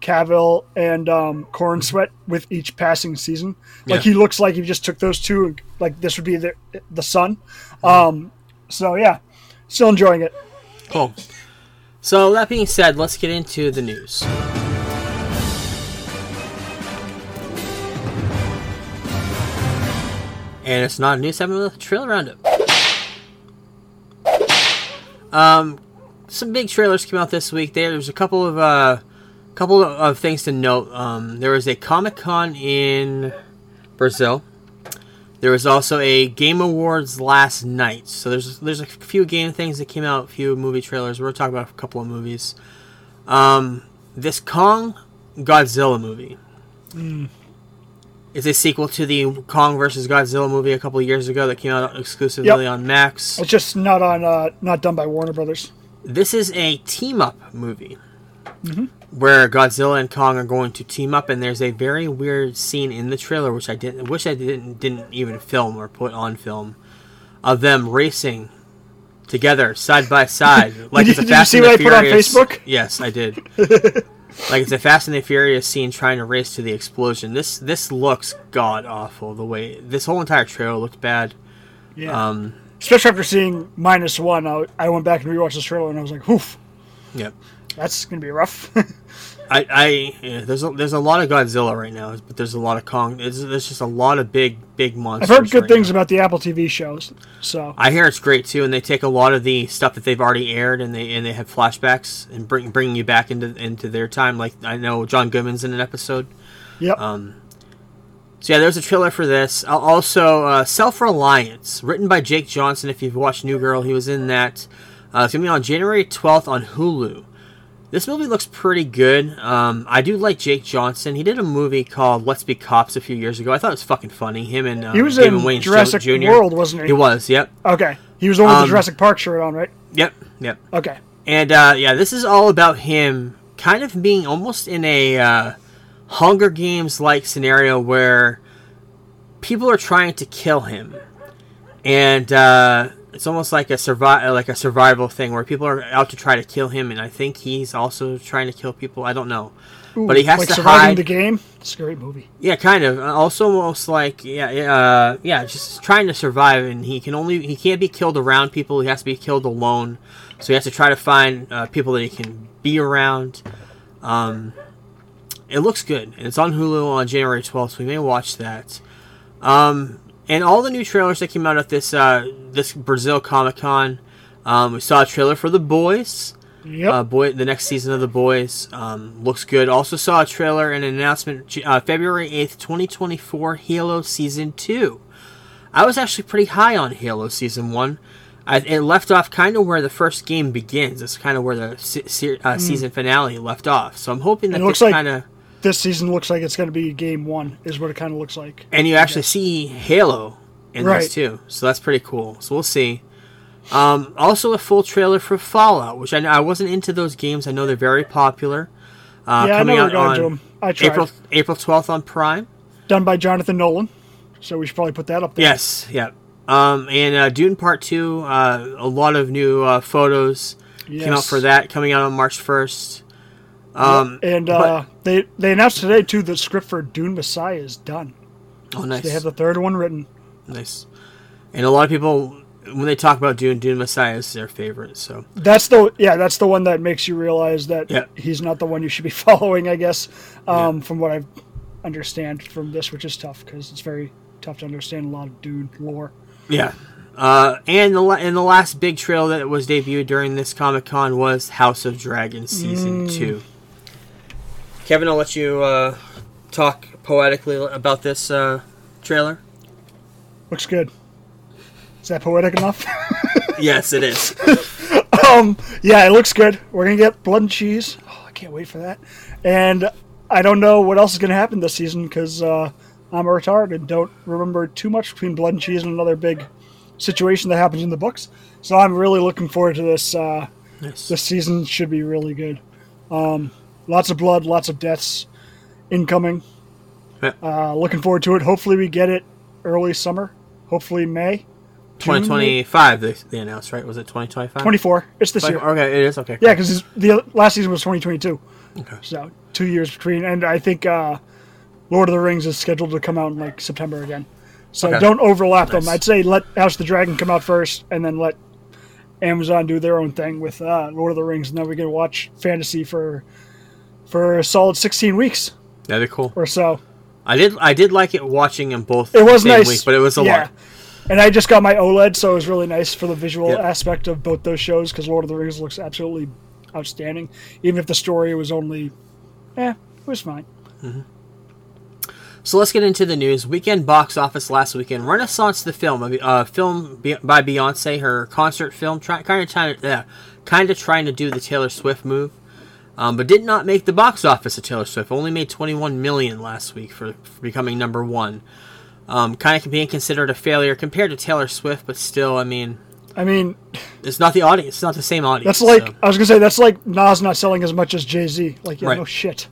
S4: Cavill and um, Corenswet with each passing season. Like
S3: Yeah.
S4: he looks like he just took those two, and like this would be the the son. Um, so yeah, still enjoying it.
S3: Cool. So that being said, let's get into the news. And it's not a news segment with a trailer roundup. Um, some big trailers came out this week. There, there's a couple of uh, couple of, things to note. Um, there was a Comic Con in Brazil. There was also a Game Awards last night. So there's there's a few game things that came out, a few movie trailers. We're talking about a couple of movies. Um, this Kong Godzilla movie is a sequel to the Kong versus Godzilla movie a couple of years ago that came out exclusively
S4: Yep.
S3: on Max.
S4: It's just not on, uh, not done by Warner Brothers.
S3: This is a team up movie where Godzilla and Kong are going to team up, and there's a very weird scene in the trailer which I didn't wish I didn't didn't even film or put on film of them racing together side by side like
S4: Did
S3: it's a
S4: you- did you
S3: Fast
S4: see
S3: and the
S4: what I put on Facebook?
S3: Yes, I did. like it's a Fast and the Furious scene trying to race to the explosion. This this looks god awful. The way this whole entire trailer looked bad.
S4: Yeah.
S3: Um,
S4: especially after seeing minus one, I, I went back and rewatched this trailer and I was like, "Oof,
S3: Yep.
S4: that's gonna be rough."
S3: I, I yeah, there's a, there's a lot of Godzilla right now, but there's a lot of Kong. There's, there's just a lot of big big monsters.
S4: I've heard good
S3: right
S4: things
S3: now.
S4: about the Apple TV shows, so
S3: I hear it's great too, and they take a lot of the stuff that they've already aired, and they and they have flashbacks and bring bringing you back into into their time. Like I know John Goodman's in an episode.
S4: yep.
S3: Um, So yeah, there's a trailer for this. Also, uh, Self Reliance, written by Jake Johnson. If you've watched New Girl, he was in that. Uh, it's gonna be on January 12th on Hulu. This movie looks pretty good. Um, I do like Jake Johnson. He did a movie called Let's Be Cops a few years ago. I thought it was fucking funny. Him and uh,
S4: he was
S3: David
S4: in
S3: Wayne
S4: Jurassic
S3: Jr.
S4: World, wasn't he?
S3: He was. Yep.
S4: Okay, he was the one with
S3: Um,
S4: the Jurassic Park shirt on, right?
S3: Yep. Yep.
S4: Okay.
S3: And uh, yeah, this is all about him kind of being almost in a uh, Hunger Games like scenario where people are trying to kill him, and uh, it's almost like a survi- like a survival thing where people are out to try to kill him, and I think he's also trying to kill people. I don't know,
S4: Ooh,
S3: but he has
S4: like
S3: to
S4: surviving
S3: hide.
S4: the game. It's a great movie.
S3: Yeah, kind of. Uh, Also, almost like yeah, yeah, uh, yeah, just trying to survive, and he can only he can't be killed around people. He has to be killed alone. So he has to try to find uh, people that he can be around. Um, it looks good, and it's on Hulu on January twelfth. So we may watch that. Um, and all the new trailers that came out at this uh, this Brazil Comic Con. Um, we saw a trailer for The Boys.
S4: Yep.
S3: Uh, boy, the next season of The Boys um, looks good. Also saw a trailer and an announcement uh, February eighth, twenty twenty four. Halo season two. I was actually pretty high on Halo season one. I, it left off kind of where the first game begins. It's kind of where the se- se- uh, season finale left off. So I'm hoping that.
S4: It looks
S3: this
S4: like-
S3: kind of
S4: this season looks like it's going to be game one, is what it kind of looks like.
S3: and you actually see Halo in
S4: Right.
S3: this too. So that's pretty cool. So we'll see. Um, also, a full trailer for Fallout, which I, I wasn't into those games. I know they're very popular. Uh,
S4: yeah, I
S3: coming
S4: never
S3: out
S4: got
S3: on
S4: into them. I tried.
S3: April April twelfth on Prime.
S4: Done by Jonathan Nolan, so we should probably put that up there.
S3: Yes, yeah. Um, and uh, Dune Part Two. Uh, a lot of new uh, photos came out for that, coming out on March first. Um,
S4: And
S3: but-
S4: uh, they they announced today too the script for Dune Messiah is done.
S3: oh, nice,
S4: They have the third one written.
S3: nice. And a lot of people, when they talk about Dune, Dune Messiah is their favorite. So
S4: That's the yeah, that's the one that makes you realize that
S3: Yeah.
S4: he's not the one you should be following. I guess um, from what I understand from this, which is tough because it's very tough to understand a lot of Dune lore.
S3: Yeah. Uh, and the and the last big trail that was debuted during this Comic Con was House of Dragons season
S4: Mm.
S3: two. Kevin, I'll let you uh, talk poetically about this uh, trailer.
S4: Looks good. Is that poetic enough?
S3: yes, it is.
S4: um, yeah, it looks good. We're gonna get blood and cheese. Oh, I can't wait for that. And I don't know what else is gonna happen this season because uh, I'm a retard and don't remember too much between blood and cheese and another big situation that happens in the books. So I'm really looking forward to this. Uh,
S3: Nice.
S4: this season should be really good. Um, lots of blood, lots of deaths incoming.
S3: Yeah.
S4: Uh, looking forward to it. Hopefully, we get it early summer. Hopefully, May.
S3: 2025 they, they announced, right? Was it 2025?
S4: 24. It's this
S3: Like,
S4: year.
S3: okay, it is okay.
S4: Yeah, because the last season was 2022.
S3: Okay.
S4: So two years between, and I think uh, Lord of the Rings is scheduled to come out in like September again. So
S3: Okay.
S4: don't overlap them. I'd say let House of the Dragon come out first, and then let Amazon do their own thing with uh, Lord of the Rings, and then we can watch fantasy for for a solid 16 weeks
S3: That'd be cool.
S4: or so.
S3: I did I did like it watching them both.
S4: It was nice,
S3: week, but it was a
S4: yeah.
S3: lot.
S4: And I just got my OLED, so it was really nice for the visual
S3: Yeah.
S4: aspect of both those shows because Lord of the Rings looks absolutely outstanding, even if the story was only, eh, it was fine.
S3: So let's get into the news. Weekend box office last weekend. Renaissance the film, a uh, film by Beyonce, her concert film, try, kind of trying to, uh, kind of trying to do the Taylor Swift move, um, but did not make the box office of Taylor Swift. Only made 21 million last week for, for becoming number one. Um, kind of being considered a failure compared to Taylor Swift, but still, I mean,
S4: I mean,
S3: it's not the audience. It's not the same audience.
S4: that's like
S3: so-
S4: I was gonna say that's like Nas not selling as much as Jay Z. Like, yeah,
S3: Right.
S4: no shit,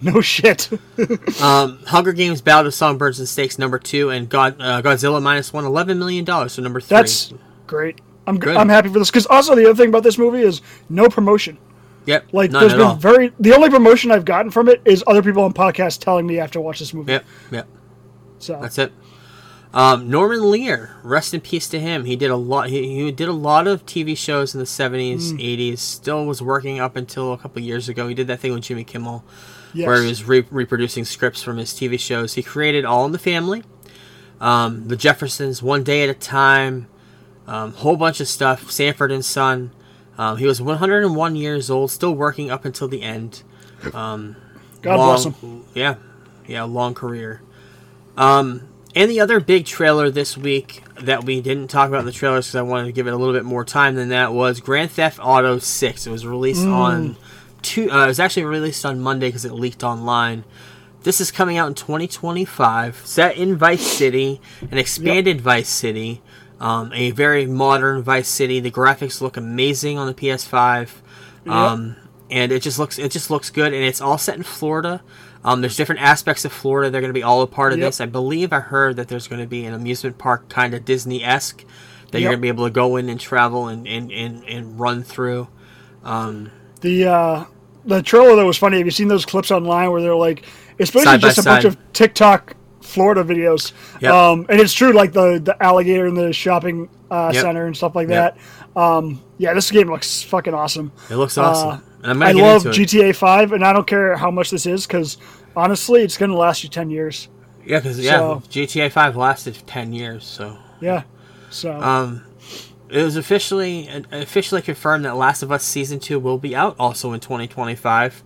S4: no shit.
S3: Um, Hunger Games: Ballad of Songbirds and Snakes number two, and God, uh, Godzilla minus one, 11 million dollars. So number three.
S4: that's great. I'm
S3: Good.
S4: I'm happy for this because also the other thing about this movie is no promotion.
S3: Yep.
S4: Like, there's been
S3: all.
S4: very the only promotion I've gotten from it is other people on podcasts telling me I have to watch this movie.
S3: Yep. Yep.
S4: So
S3: That's it. Um, Norman Lear, rest in peace to him. He did a lot. He, he did a lot of TV shows in the seventies,
S4: Mm.
S3: eighties. Still was working up until a couple years ago. He did that thing with Jimmy Kimmel,
S4: Yes.
S3: where he was re- reproducing scripts from his TV shows. He created All in the Family, um, The Jeffersons, One Day at a Time, um, whole bunch of stuff. Sanford and Son. Um, he was 101 years old, still working up until the end. Um,
S4: God
S3: long,
S4: bless him.
S3: Yeah, yeah, long career. Um, and the other big trailer this week that we didn't talk about in the trailers because I wanted to give it a little bit more time than that was Grand Theft Auto 6. It was released
S4: Mm.
S3: on two. Uh, it was actually released on Monday because it leaked online. This is coming out in 2025, set in Vice City, an expanded Vice City, um, a very modern Vice City. The graphics look amazing on the PS5, um, and it just looks it just looks good. And it's all set in Florida. Um, there's different aspects of Florida. They're going to be all a part of
S4: Yep.
S3: this. I believe I heard that there's going to be an amusement park kind of Disney esque that you're going to be able to go in and travel and, and, and, and run through.
S4: The uh, the trailer that was funny. Have you seen those clips online where they're like, it's basically just a bunch of TikTok Florida videos.
S3: Yep.
S4: Um, and it's true, like the the alligator in the shopping uh,
S3: Yep.
S4: center and stuff like
S3: Yep.
S4: that. Um, yeah, this game looks fucking awesome.
S3: It looks awesome.
S4: Uh, I love. GTA Five, and I don't care how much this is because honestly, it's going to last you ten years.
S3: Yeah, because yeah,
S4: So-
S3: GTA Five lasted ten years, so
S4: Yeah. So
S3: um, it was officially officially confirmed that Last of Us season two will be out also in 2025.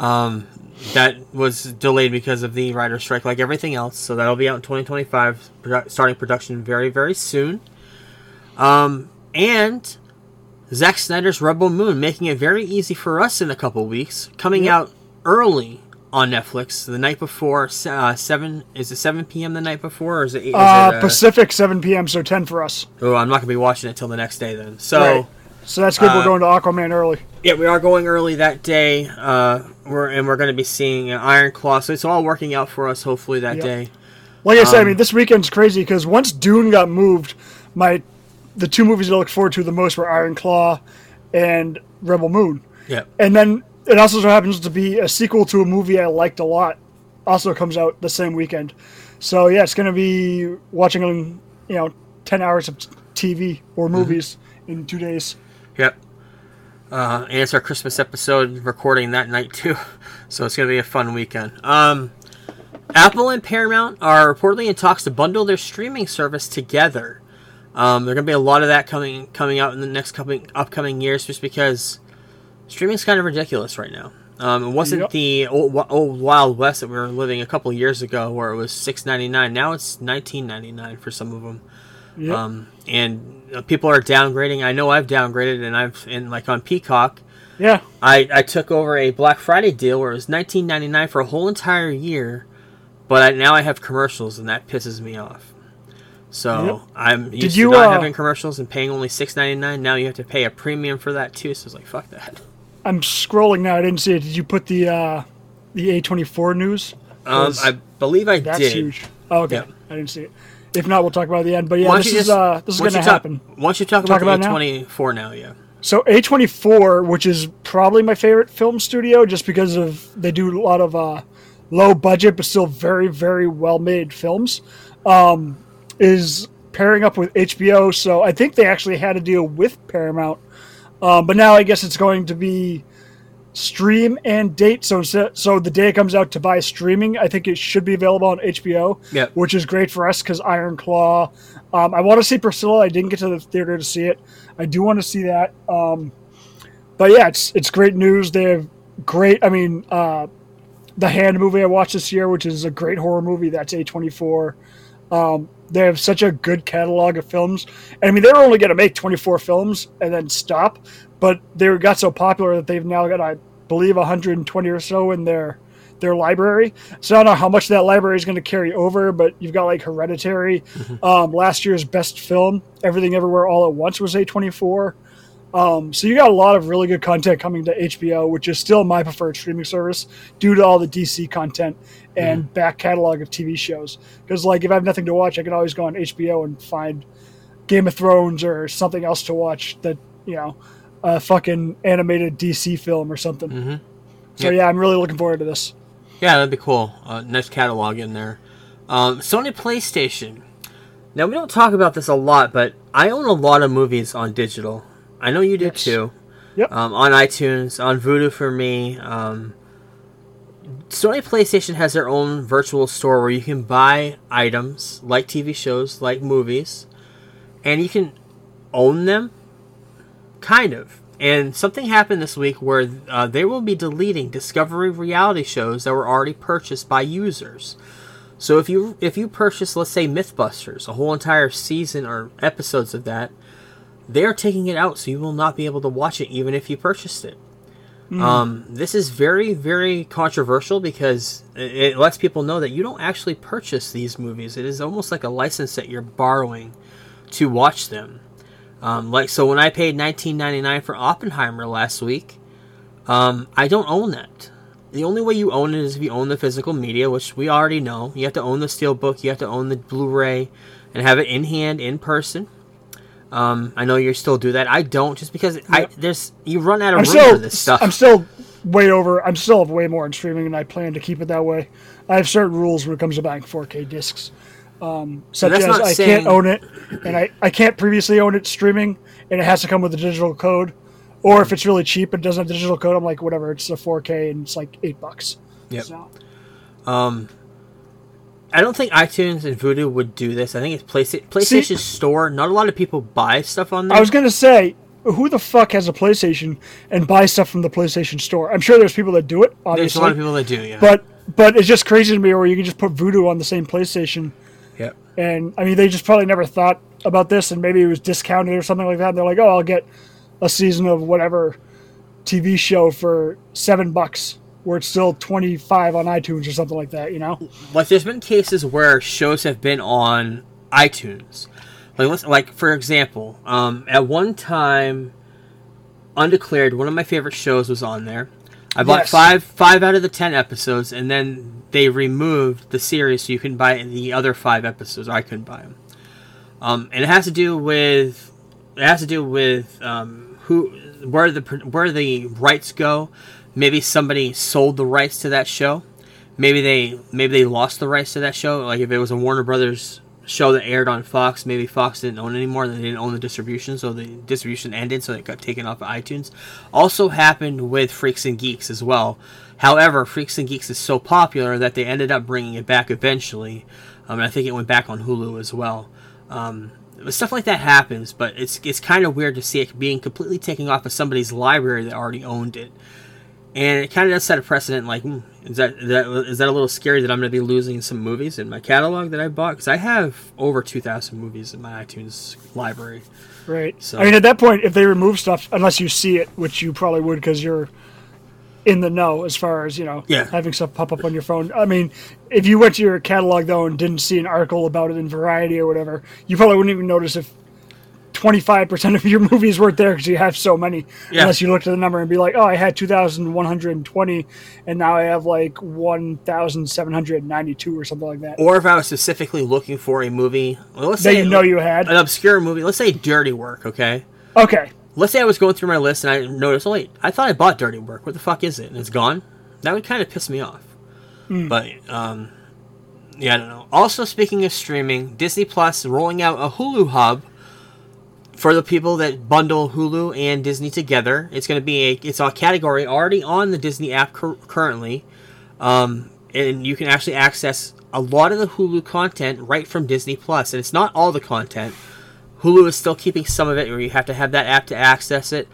S3: Um, that was delayed because of the writer strike, like everything else. So that'll be out in 2025, produ- starting production very very soon. Um, and Zack Snyder's Rebel Moon making it very easy for us in a couple weeks, coming
S4: Yep.
S3: out early on Netflix the night before. Uh, seven is it 7 p.m. the night before, or is it? Is
S4: uh,
S3: it, uh,
S4: Pacific, seven p.m. So ten for us.
S3: Oh, I'm not gonna be watching it till the next day then. So
S4: Right. So that's good.
S3: uh,
S4: We're going to Aquaman early.
S3: yeah, we are going early that day. Uh, we're and we're gonna be seeing uh, Iron Claw. So it's all working out for us. Hopefully that
S4: Yep.
S3: day.
S4: Like I said, I
S3: Um,
S4: mean, this weekend's crazy because once Dune got moved, my the two movies I look forward to the most were Iron Claw and Rebel Moon.
S3: Yeah.
S4: And then it also so happens to be a sequel to a movie I liked a lot. Also comes out the same weekend. So yeah, it's gonna be watching you know ten hours of TV or
S3: Mm-hmm.
S4: movies in two days.
S3: Yep. Uh, and it's our Christmas episode recording that night too, so it's gonna be a fun weekend. Um, Apple and Paramount are reportedly in talks to bundle their streaming service together. Um, there's gonna be a lot of that coming coming out in the next coming upcoming years, just because streaming's kind of ridiculous right now. Um, it wasn't
S4: Yep.
S3: the old, old Wild West that we were living a couple years ago, where it was six ninety nine. Now it's nineteen ninety nine for some of them.
S4: Yep.
S3: Um, and uh, people are downgrading. I know I've downgraded, and I've and like on Peacock,
S4: yeah.
S3: I, I took over a Black Friday deal where it was nineteen ninety nine for a whole entire year, but I, now I have commercials, and that pisses me off. So
S4: Yep.
S3: I'm used
S4: you,
S3: to not
S4: uh,
S3: having commercials and paying only six ninety nine. Now you have to pay a premium for that too. So it's like fuck that.
S4: I'm scrolling now. I didn't see it. Did you put the uh, the A24 news?
S3: Um, I believe I
S4: that's
S3: did.
S4: huge. Oh, okay.
S3: Yeah.
S4: I didn't see it. If not, we'll talk about the end. But yeah, this is
S3: just-
S4: uh, this is going to happen.
S3: Why don't you talk,
S4: Talk
S3: about,
S4: about it
S3: the
S4: now?
S3: twenty four now? Yeah.
S4: So A24, which is probably my favorite film studio, just because of they do a lot of uh, low budget but still very very well made films, um, is pairing up with HBO. So I think they actually had a deal with Paramount, um, but now I guess it's going to be stream and date. So so so the day it comes out to buy streaming, I think it should be available on HBO,
S3: Yep.
S4: which is great for us because Iron Claw. Um, I want to see Priscilla. I didn't get to the theater to see it. I do want to see that. Um, but yeah, it's it's great news. They have great. I mean, uh, the Hand movie I watched this year, which is a great horror movie. That's A twenty four. Um, they have such a good catalog of films. And, I mean, they were only going to make twenty four films and then stop, but they got so popular that they've now got, I believe, one hundred and twenty or so in their their library. So I don't know how much that library is going to carry over, but you've got like Hereditary, um, last year's best film, Everything Everywhere All at Once was A twenty four. Um, so you got a lot of really good content coming to HBO, which is still my preferred streaming service due to all the DC content and back catalog of TV shows. Because like if I have nothing to watch, I can always go on HBO and find Game of Thrones or something else to watch that you know a fucking animated DC film or something.
S3: Mm-hmm.
S4: So
S3: Yep.
S4: yeah, I'm really looking forward to this.
S3: Yeah, that'd be cool. Uh, nice catalog in there. Um, Sony PlayStation. Now we don't talk about this a lot, but I own a lot of movies on digital. I know you do
S4: Yes.
S3: too.
S4: Yep.
S3: Um, on iTunes, on Vudu for me. Um, Sony PlayStation has their own virtual store where you can buy items like TV shows, like movies, and you can own them. Kind of. And something happened this week where uh, they will be deleting Discovery reality shows that were already purchased by users. So if you if you purchase, let's say MythBusters, a whole entire season or episodes of that, they are taking it out, so you will not be able to watch it even if you purchased it. Um, this is very very controversial because it lets people know that you don't actually purchase these movies. It is almost like a license that you're borrowing to watch them. Um, like so, when I paid 19.99 for Oppenheimer last week, um, I don't own that. The only way you own it is if you own the physical media, which we already know. You have to own the steelbook, you have to own the Blu-ray, and have it in hand, in person. Um, I know you still do that. I don't, just because I there's you run out of
S4: I'm
S3: room
S4: still,
S3: for this stuff.
S4: I'm still way over. I'm still way more in streaming, and I plan to keep it that way. I have certain rules when it comes to buying 4K discs, um, such as I
S3: saying-
S4: can't own it, and I, I can't previously own it streaming, and it has to come with a digital code. Or if it's really cheap and doesn't have the digital code, I'm like, whatever, it's a 4K and it's like eight bucks.
S3: Yep.
S4: So,
S3: I don't think iTunes and Vudu would do this. I think it's Playsta- PlayStation Store. Not a lot of people buy stuff on there.
S4: I was gonna say, who the fuck has a PlayStation and buys stuff from the PlayStation Store? I'm sure there's people that do it, obviously.
S3: There's a lot of people that do, yeah.
S4: But but it's just crazy to me where you can just put Vudu on the same PlayStation. And I mean they just probably never thought about this, and maybe it was discounted or something like that. And they're like, oh, I'll get a season of whatever TV show for seven bucks, where it's still twenty five on iTunes or something like that. You know?
S3: like there's been cases where shows have been on iTunes. Like let's like for example, um, at one time, Undeclared, one of my favorite shows was on there. I bought
S4: Yes.
S3: five five out of the ten episodes, and then they removed the series so you can buy the other five episodes. I couldn't buy them, um, and it has to do with it has to do with um, who where the where the rights go. Maybe somebody sold the rights to that show. Maybe they maybe they lost the rights to that show. Like if it was a Warner Brothers show that aired on Fox, maybe Fox didn't own anymore. They didn't own the distribution, so the distribution ended, so it got taken off of iTunes. Also happened with Freaks and Geeks as well. However, Freaks and Geeks is so popular that they ended up bringing it back eventually. Um, and I think it went back on Hulu as well. Um, stuff like that happens, but it's it's kind of weird to see it being completely taken off of somebody's library that already owned it, and it kind of does set a precedent. Like, hmm, is that is that is that a little scary that I'm going to be losing some movies in my catalog that I bought? Because I have over two thousand movies in my iTunes library.
S4: Right.
S3: So-
S4: I mean, at that point, if they remove stuff, unless you see it, which you probably would because you're in the know as far as you know
S3: Yeah.
S4: having stuff pop up on your phone. I mean, if you went to your catalog though and didn't see an article about it in Variety or whatever, you probably wouldn't even notice if. 25% of your movies weren't there because you have so many.
S3: Yeah.
S4: Unless you looked at the number and be like, oh, I had 2,120 and now I have like 1,792 or something like that.
S3: Or if I was specifically looking for a movie, well, let's
S4: that
S3: say
S4: you know you had.
S3: an obscure movie. Let's say Dirty Work. Okay.
S4: Okay.
S3: let's say I was going through my list and I noticed, oh wait, I thought I bought Dirty Work. What the fuck is it? And it's gone. That would kind of piss me off. But um, yeah, I don't know. Also, speaking of streaming, Disney Plus rolling out a Hulu hub for the people that bundle Hulu and Disney together. It's going to be a it's a category already on the Disney app cur- currently, um, and you can actually access a lot of the Hulu content right from Disney Plus. And it's not all the content. Hulu is still keeping some of it, where you have to have that app to access it.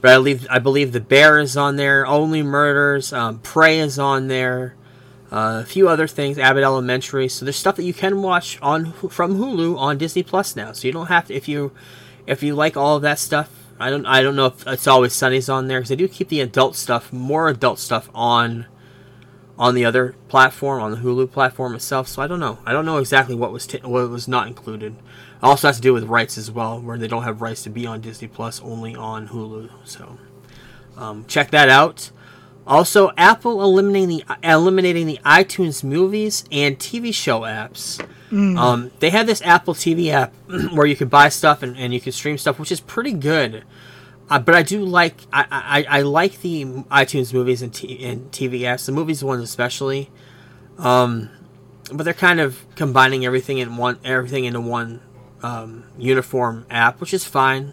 S3: But I believe I believe the Bear is on there. Only Murders, um, Prey is on there. Uh, a few other things, Abbott Elementary. So there's stuff that you can watch on from Hulu on Disney Plus now. So you don't have to if you if you like all of that stuff. I don't I don't know if it's always Sunny's on there because they do keep the adult stuff, more adult stuff on on the other platform, on the Hulu platform itself. So I don't know. I don't know exactly what was t- what was not included. It also has to do with rights as well, where they don't have rights to be on Disney Plus, only on Hulu. So um, check that out. Also, Apple eliminating the eliminating the iTunes movies and TV show apps. Um, they have this Apple TV app where you can buy stuff and, and you can stream stuff, which is pretty good. Uh, but I do like I, I, I like the iTunes movies and, t- and TV apps, the movies ones especially. Um, but they're kind of combining everything in one everything into one um, uniform app, which is fine.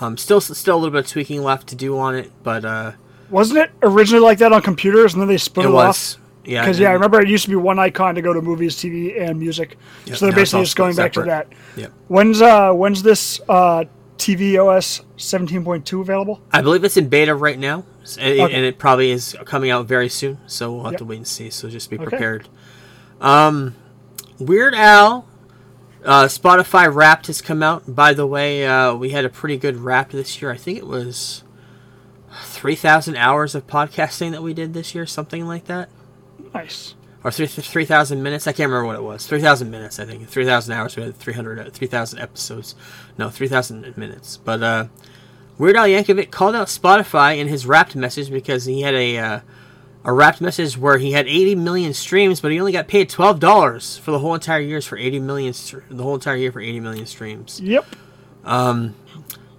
S3: Um, still, still a little bit of tweaking left to do on it, but uh,
S4: Wasn't it originally like that on computers, and then they split
S3: it
S4: it,
S3: was.
S4: off?
S3: Yeah,
S4: Because yeah, I remember it used to be one icon to go to movies, TV, and music.
S3: Yep,
S4: so they're basically just going back
S3: separate.
S4: to that.
S3: Yep.
S4: When's uh when's this uh TV OS 17.2 available?
S3: I believe it's in beta right now, and,
S4: Okay.
S3: and it probably is coming out very soon. So we'll have
S4: Yep.
S3: to wait and see. So just be
S4: Okay.
S3: prepared. Um, Weird Al, uh, Spotify Wrapped has come out. By the way, uh, we had a pretty good Wrapped this year. I think it was three thousand hours of podcasting that we did this year, something like that,
S4: Nice.
S3: or three three thousand minutes. I can't remember what it was. Three thousand minutes, I think. Three thousand hours. We had 300, 3,000 episodes. No, three thousand minutes. But uh, Weird Al Yankovic called out Spotify in his Wrapped message because he had a uh, a Wrapped message where he had 80 million streams, but he only got paid twelve dollars for the whole entire year for 80 million the whole entire year for 80 million streams.
S4: Yep.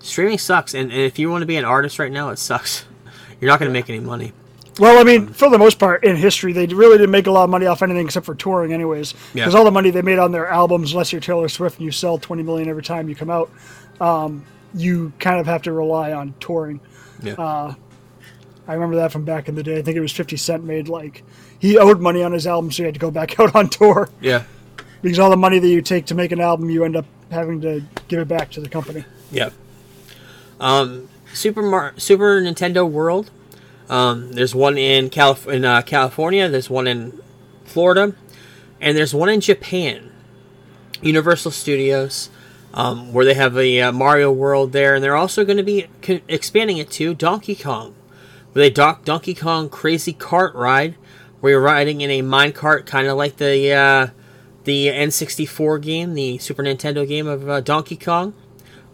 S3: Streaming sucks, and, and if you want to be an artist right now, it sucks. You're not going to make any money.
S4: Well, I mean, for the most part, in history, they really didn't make a lot of money off anything except for touring, anyways.
S3: Yeah.
S4: Because all the money they made on their albums, unless you're Taylor Swift and you sell 20 million every time you come out, um, you kind of have to rely on touring.
S3: Yeah.
S4: I remember that from back in the day. I think it was 50 Cent made like he owed money on his album, so he had to go back out on tour
S3: yeah.
S4: because all the money that you take to make an album, you end up having to give it back to the company.
S3: Yep. Um, Super Mar- Super Nintendo World. Um, there's one in Calif- in uh, California. There's one in Florida, and there's one in Japan. Universal Studios, um, where they have a uh, Mario World there, and they're also going to be co- expanding it to Donkey Kong, with a Donkey Kong Crazy Cart ride, where you're riding in a minecart, kind of like the uh, the N64 game, the Super Nintendo game of uh, Donkey Kong.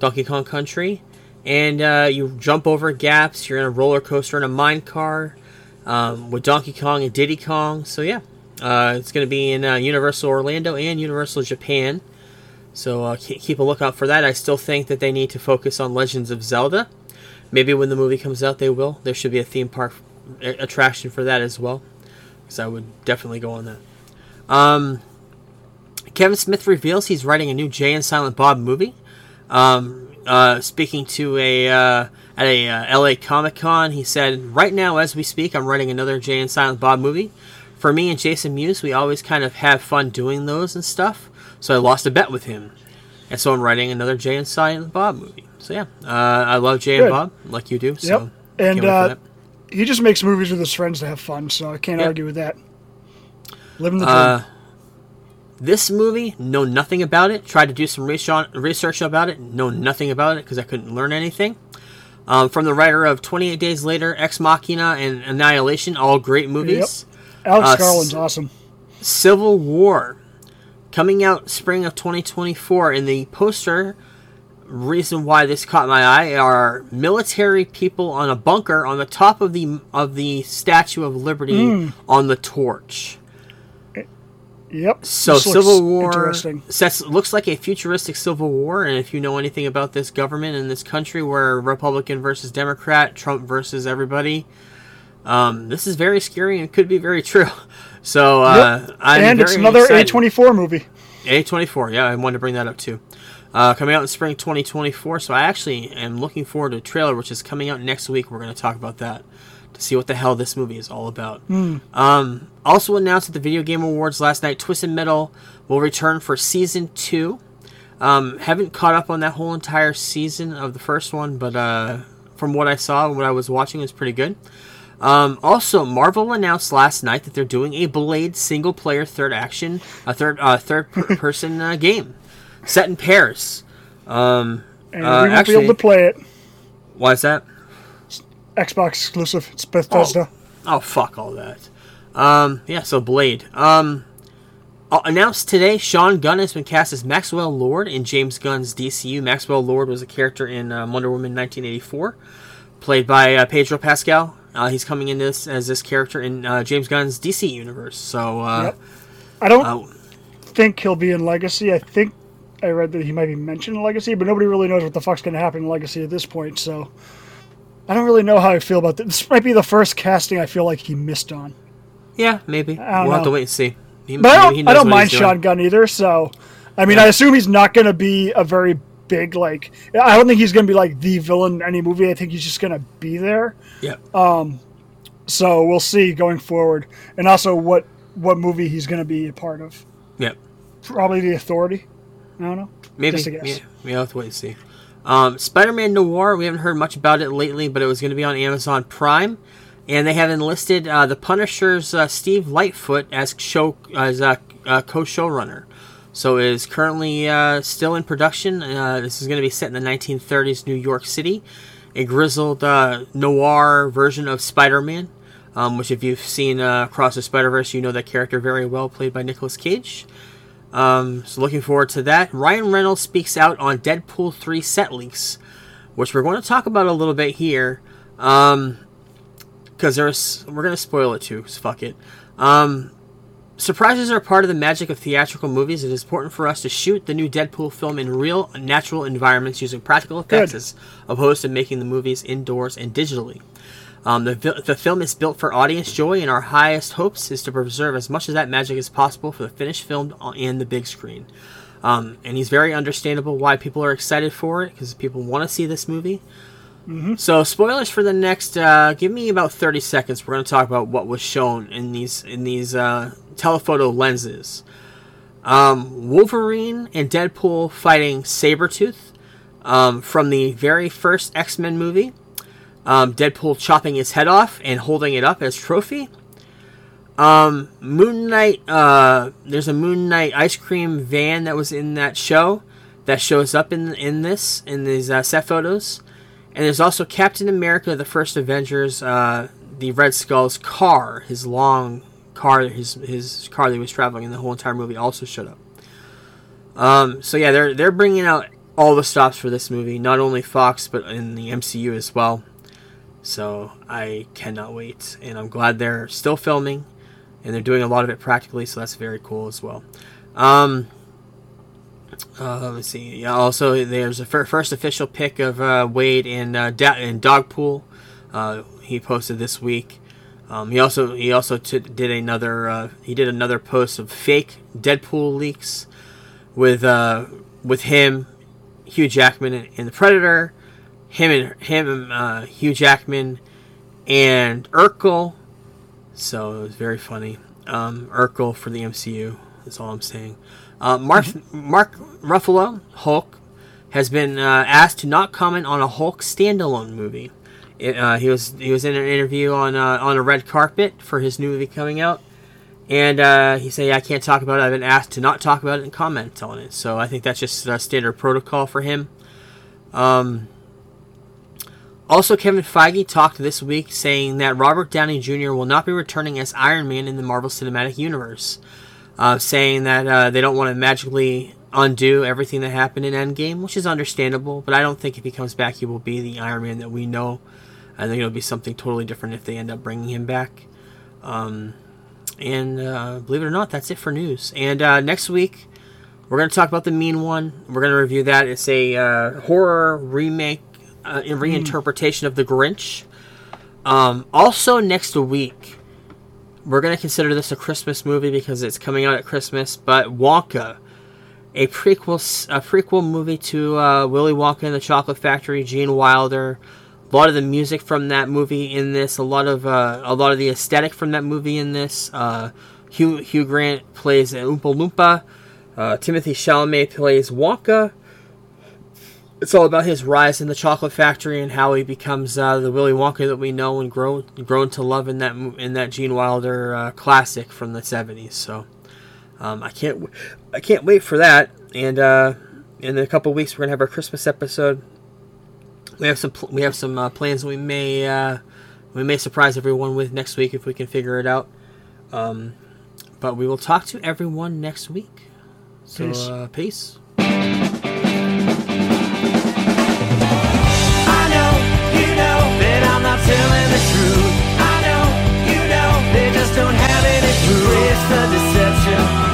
S3: Donkey Kong Country, and uh, you jump over gaps. You're in a roller coaster in a mine car um, with Donkey Kong and Diddy Kong. So yeah, uh, it's going to be in uh, Universal Orlando and Universal Japan. So uh, keep a lookout for that. I still think that they need to focus on Legends of Zelda. Maybe when the movie comes out, they will. There should be a theme park attraction for that as well, because I would definitely go on that. Um, Kevin Smith reveals he's writing a new Jay and Silent Bob movie. Um, uh, speaking to a uh, at a uh, LA Comic Con, he said, "Right now, as we speak, I'm writing another Jay and Silent Bob movie. For me and Jason Mewes, we always kind of have fun doing those and stuff. So I lost a bet with him, and so I'm writing another Jay and Silent Bob movie. So yeah, uh, I love Jay
S4: Good.
S3: and Bob like you do. So
S4: Yep.
S3: can't
S4: And uh, he just makes movies with his friends to have fun, so I can't
S3: Yep.
S4: argue with that. Living the dream.
S3: This movie, know nothing about it. Tried to do some research about it. Know nothing about it because I couldn't learn anything. Um, from the writer of 28 Days Later, Ex Machina, and Annihilation, all great movies.
S4: Alex
S3: uh,
S4: Garland's awesome.
S3: Civil War, coming out spring of 2024. In the poster, reason why this caught my eye are military people on a bunker on the top of the of the Statue of Liberty
S4: Hmm.
S3: on the torch.
S4: Yep.
S3: So Civil War
S4: Interesting.
S3: sets looks like a futuristic Civil War, and if you know anything about this government and this country, where Republican versus Democrat, Trump versus everybody, um, this is very scary and could be very true. So uh,
S4: Yep.
S3: I'm
S4: and it's another. A24 movie.
S3: A24, yeah, I wanted to bring that up too. Uh, coming out in spring 2024, so I actually am looking forward to a trailer, which is coming out next week. We're going to talk about that see what the hell this movie is all about. Um, also announced at the Video Game Awards last night, Twisted Metal will return for season two. Um, haven't caught up on that whole entire season of the first one, but uh, from what I saw and what I was watching, it was pretty good. Um, also, Marvel announced last night that they're doing a Blade single-player third action, a third uh, third-person uh, game set in Paris. Um,
S4: And
S3: Uh,
S4: we won't
S3: actually-
S4: be able to play it.
S3: why is that?
S4: Xbox exclusive. It's Bethesda.
S3: Oh, fuck all that. Um, yeah, so Blade. Um, uh, announced today, Sean Gunn has been cast as Maxwell Lord in James Gunn's DCU. Maxwell Lord was a character in uh, Wonder Woman 1984, played by uh, Pedro Pascal. Uh, he's coming in this as this character in uh, James Gunn's DC universe. So, uh,
S4: Yep. I don't think he'll be in Legacy. I think I read that he might be mentioned in Legacy, but nobody really knows what the fuck's going to happen in Legacy at this point. So I don't really know how I feel about this. This might be the first casting I feel like he missed on.
S3: yeah, maybe we'll have to wait and see. He,
S4: But I don't, I don't mind. Sean Gunn either. So, I mean, I assume he's not going to be a very big like. I don't think he's going to be like the villain in any movie. I think he's just going to be there.
S3: Yeah. Um.
S4: So we'll see going forward, and also what what movie he's going to be a part of.
S3: yeah.
S4: Probably the Authority. I don't know.
S3: Maybe.
S4: Just a guess.
S3: Yeah, we'll have to wait and see. Um, Spider-Man Noir. We haven't heard much about it lately, but it was going to be on Amazon Prime, and they have enlisted uh, the Punisher's uh, Steve Lightfoot as show as a uh, co-showrunner. So it is currently uh, still in production. Uh, this is going to be set in the 1930s New York City, a grizzled uh, noir version of Spider-Man. Um, which, if you've seen Across the Spider-Verse, you know that character very well, played by Nicolas Cage. Um, so looking forward to that. Ryan Reynolds speaks out on Deadpool 3 set leaks, which we're going to talk about a little bit here. Um, because there's we're going to spoil it too. So fuck it. Um, surprises are part of the magic of theatrical movies. It is important for us to shoot the new Deadpool film in real, natural environments using practical effects
S4: Good.
S3: as opposed to making the movies indoors and digitally. Um, the, the film is built for audience joy, and our highest hopes is to preserve as much of that magic as possible for the finished film on- and the big screen. Um, and he's very understandable why people are excited for it because people want to see this movie. So spoilers for the next. Uh, give me about thirty seconds. We're going to talk about what was shown in these in these uh, telephoto lenses. Um, Wolverine and Deadpool fighting Sabretooth um, from the very first X Men movie. Um, Deadpool chopping his head off and holding it up as trophy. Um, Moon Knight. Uh, there's a Moon Knight ice cream van that was in that show that shows up in in this in these uh, set photos. And there's also Captain America: The First Avengers. Uh, the Red Skull's car, his long car, his his car that he was traveling in the whole entire movie, also showed up. Um, so yeah, they're they're bringing out all the stops for this movie, not only Fox but in the MCU as well. So I cannot wait, and I'm glad they're still filming, and they're doing a lot of it practically. So that's very cool as well. Um, uh, let's see. Yeah, also there's a fir- first official pic of uh, Wade in, uh, da- and Dogpool. Uh, he posted this week. Um, he also he also t- did another uh, he did another post of fake Deadpool leaks with uh, with him, Hugh Jackman and, and the Predator, him and him uh, Hugh Jackman and Urkel. So it was very funny. Um, Urkel for the MCU. That's all I'm saying. Uh, Mark Mark Ruffalo Hulk has been uh, asked to not comment on a Hulk standalone movie. It, uh, he was he was in an interview on uh, on a red carpet for his new movie coming out, and uh, he said, "I can't talk about it. I've been asked to not talk about it and comment on it." So I think that's just uh, standard protocol for him. Um, also, Kevin Feige talked this week saying that Robert Downey Jr. will not be returning as Iron Man in the Marvel Cinematic Universe, uh, saying that uh, they don't want to magically undo everything that happened in Endgame, which is understandable. But I don't think if he comes back, he will be the Iron Man that we know. I think it'll be something totally different if they end up bringing him back. Um, and uh, believe it or not, that's it for news. And uh, next week, we're going to talk about the Mean One. We're going to review that. It's a uh, horror remake, uh, and reinterpretation of The Grinch. Um, also, next week, we're going to consider this a Christmas movie because it's coming out at Christmas. But Wonka, a prequel, a prequel movie to uh, Willy Wonka and the Chocolate Factory, Gene Wilder. A lot of the music from that movie in this, a lot of uh, a lot of the aesthetic from that movie in this. Uh, Hugh Hugh Grant plays an Oompa Loompa. Uh, Timothée Chalamet plays Wonka. It's all about his rise in the chocolate factory and how he becomes uh, the Willy Wonka that we know and grow grown to love in that in that Gene Wilder uh, classic from the '70s. So um, I can't w- I can't wait for that. And uh, in a couple weeks, we're gonna have our Christmas episode. We have some pl- we have some uh, plans we may uh, we may surprise everyone with next week if we can figure it out. Um, but we will talk to everyone next week. So
S4: Peace.
S3: uh, peace.
S6: you know that I'm not telling the truth. I know you know they just don't have any proof. It's the deception.